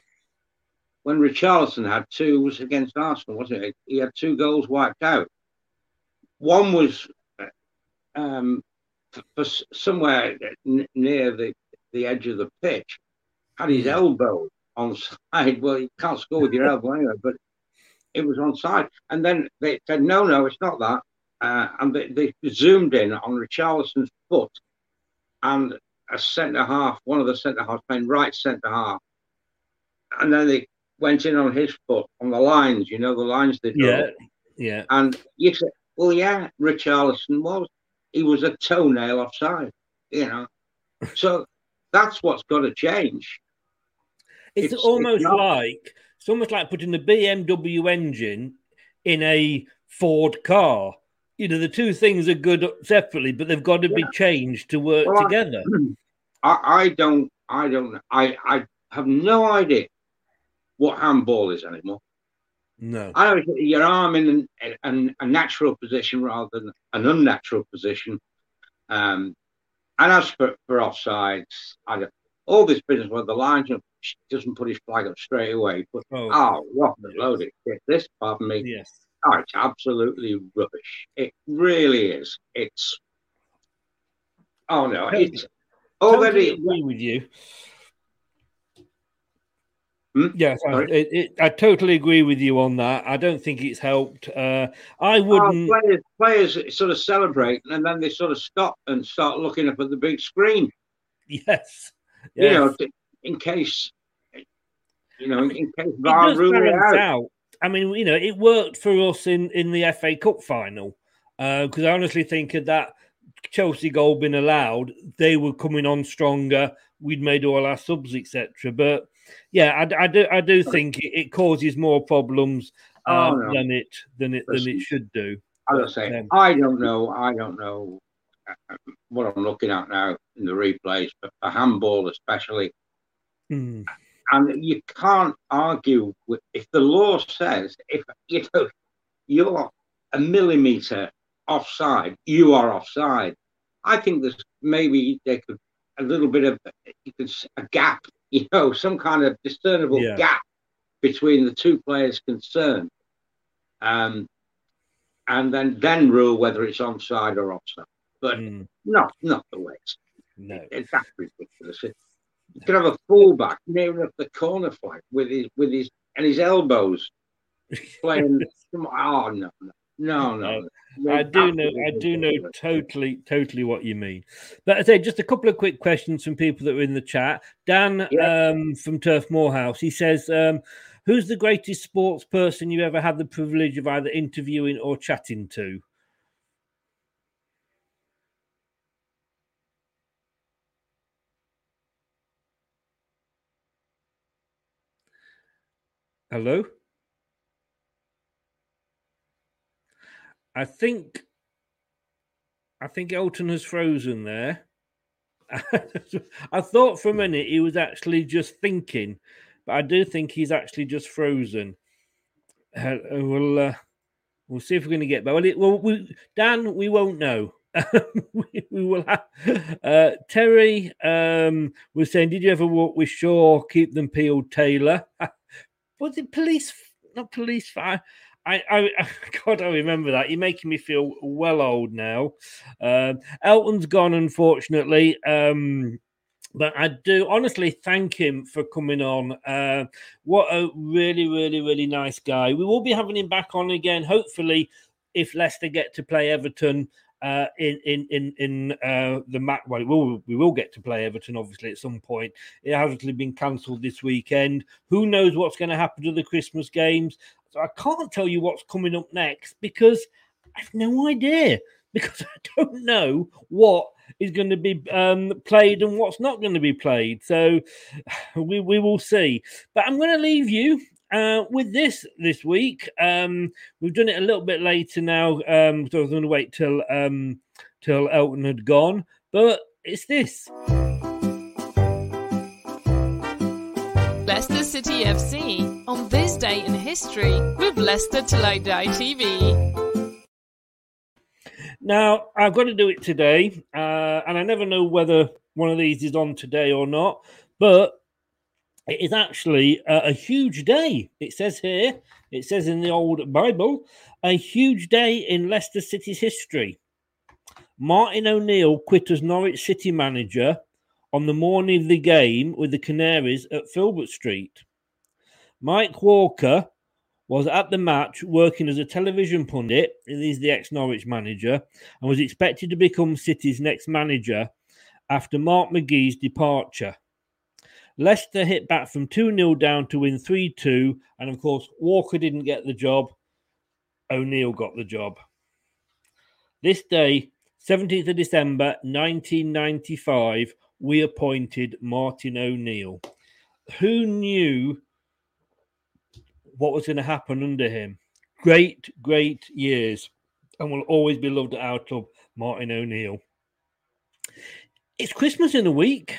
F: when Richarlison had two was against Arsenal, wasn't it? He had two goals wiped out. One was um, for, for somewhere n- near the, the edge of the pitch, had his elbow on side. Well, you can't score with your elbow anyway, but it was on side. And then they said, no, no, it's not that. Uh, and they, they zoomed in on Richarlison's foot and a centre half, one of the centre halves playing right centre half. And then they went in on his foot on the lines, you know, the lines they draw.
C: Yeah, yeah.
F: And you said, well, yeah, Richarlison was. He was a toenail offside, you know. So that's what's got to change.
C: It's,
F: It's- it's
C: almost
F: not-
C: like it's almost like putting the BMW engine in a Ford car. You know, the two things are good separately, but they've got to be changed to work
F: Well,
C: together.
F: I, I don't, I don't, I, I have no idea what handball is anymore.
C: No.
F: I it's your arm in an, an, a natural position rather than an unnatural position. Um, and as for, for offsides, I don't, all this business where the linesman doesn't put his flag up straight away. But
C: Oh.
F: oh, rock and load it. Get This, pardon me.
C: Yes.
F: Oh, it's absolutely rubbish. It really is. It's oh no, it's already.
C: agree with you.
F: Hmm?
C: Yes, I, it, it, I totally agree with you on that. I don't think it's helped. Uh, I
F: Oh,
C: wouldn't.
F: players, players sort of celebrate and then they sort of stop and start looking up at the big screen.
C: Yes.
F: You know, in case you know, in case VAR
C: balance
F: out.
C: out. I mean, you know, it worked for us in in the FA Cup final because I honestly think had that Chelsea goal been allowed, they were coming on stronger. We'd made all our subs, etc. But yeah, I, I do I do think it, causes more problems
F: Oh,
C: um,
F: no.
C: than it than it than it should do.
F: I
C: But,
F: say,
C: um,
F: I don't know. I don't know uh, what I'm looking at now in the replays, but for handball especially.
C: hmm.
F: and you can't argue with if the law says if you know you're a millimeter offside, you are offside. I think there's maybe they could a little bit of you could a gap, you know, some kind of discernible
C: Yeah.
F: gap between the two players concerned, um, and then then rule whether it's onside or offside. But not not the way it's.
C: No.
F: It's that's ridiculous. You could have a fullback near enough the corner flag with his with his and his elbows playing. Oh no, no, no, no. no.
C: I do know, I do know totally, totally what you mean. But I say just a couple of quick questions from people that were in the chat. Dan um, from Turf Morehouse, he says, um, "Who's the greatest sports person you ever had the privilege of either interviewing or chatting to?" Hello. I think I think Elton has frozen there. I thought for a minute he was actually just thinking, but I do think he's actually just frozen. Uh, we'll uh, we'll see if we're going to get back. Well, it, well we, Dan, we won't know. we, we will have. Uh, Terry um, was saying, "Did you ever walk with Shaw? Keep them peeled, Taylor." was it police? Not police fire. I, I, God, I remember that. You're making me feel well old now. Um, Elton's gone, unfortunately. Um, but I do honestly thank him for coming on. Uh, what a really, really, really nice guy. We will be having him back on again, hopefully, if Leicester get to play Everton uh, in in in in uh, the match. Well, we will, we will get to play Everton obviously at some point. It hasn't been cancelled this weekend. Who knows what's going to happen to the Christmas games? So I can't tell you what's coming up next because I have no idea because I don't know what is going to be um, played and what's not going to be played. So we, we will see. But I'm going to leave you uh, with this this week. Um, we've done it a little bit later now, um, so I was going to wait till um, till Elton had gone. But it's this.
D: Leicester City FC on this day in history with Leicester Till I Die TV.
C: Now, I've got to do it today, uh, and I never know whether one of these is on today or not, but it is actually a, a, huge day. It says here, it says in the old Bible, a huge day in Leicester City's history. Martin O'Neill quit as Norwich City manager on the morning of the game with the Canaries at Filbert Street. Mike Walker was at the match working as a television pundit. He's the ex Norwich manager and was expected to become City's next manager after Mark McGee's departure. Leicester hit back from 2 0 down to win 3 2. And of course, Walker didn't get the job. O'Neill got the job. This day, 17th of December 1995, we appointed Martin O'Neill. Who knew what was going to happen under him. Great, great years, and will always be loved at our club, Martin O'Neill. It's Christmas in a week.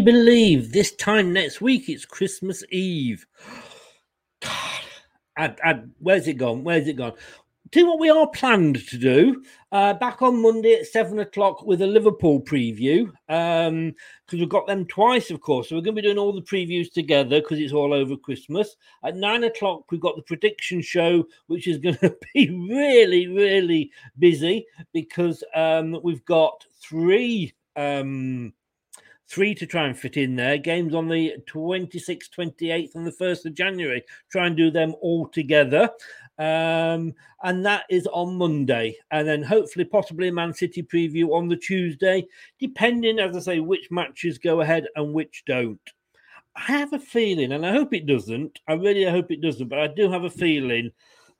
C: Believe this time next week it's Christmas Eve? God, I, I, where's it gone? Where's it gone? Do what we are planned to do. Uh, back on Monday at seven o'clock with a Liverpool preview because um, we've got them twice, of course. So we're going to be doing all the previews together because it's all over Christmas. At nine o'clock, we've got the prediction show, which is going to be really, really busy because um, we've got three. Um, three to try and fit in there. Games on the 26th, 28th, and the 1st of January. Try and do them all together. Um, and that is on Monday. And then hopefully, possibly a Man City preview on the Tuesday, depending, as I say, which matches go ahead and which don't. I have a feeling, and I hope it doesn't. I really hope it doesn't, but I do have a feeling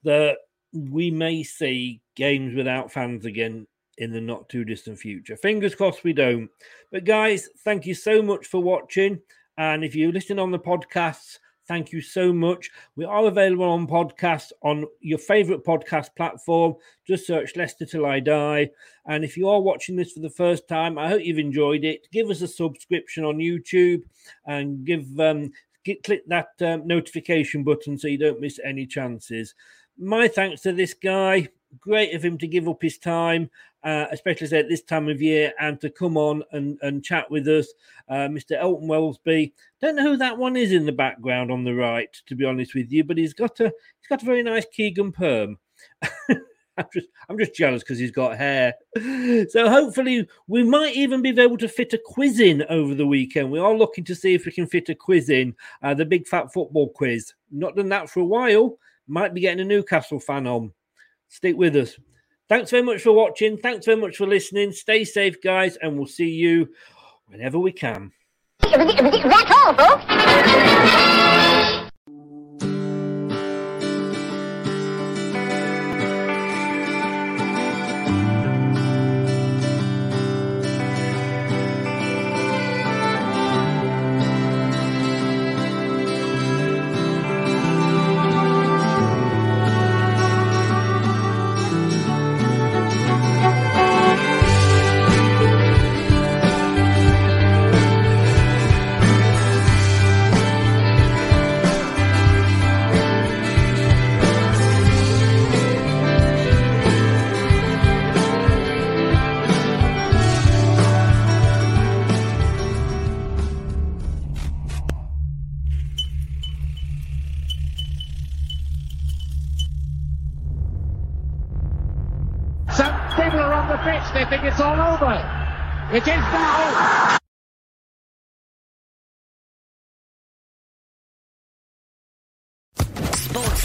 C: that we may see games without fans again in the not too distant future. Fingers crossed we don't. But guys, thank you so much for watching. And if you listen on the podcasts, thank you so much. We are available on podcasts on your favorite podcast platform. Just search Leicester Till I Die. And if you are watching this for the first time, I hope you've enjoyed it. Give us a subscription on YouTube and give um, get, click that um, notification button so you don't miss any chances. My thanks to this guy. Great of him to give up his time uh, especially at this time of year, and to come on and, and chat with us, uh, Mr. Elton Welsby. Don't know who that one is in the background on the right, to be honest with you, but he's got a he's got a very nice Keegan perm. I'm just I'm just jealous because he's got hair. So hopefully we might even be able to fit a quiz in over the weekend. We are looking to see if we can fit a quiz in, uh, the big fat football quiz. Not done that for a while. Might be getting a Newcastle fan on. Stick with us. Thanks very much for watching. Thanks very much for listening. Stay safe, guys, and we'll see you whenever we can. That's all, folks.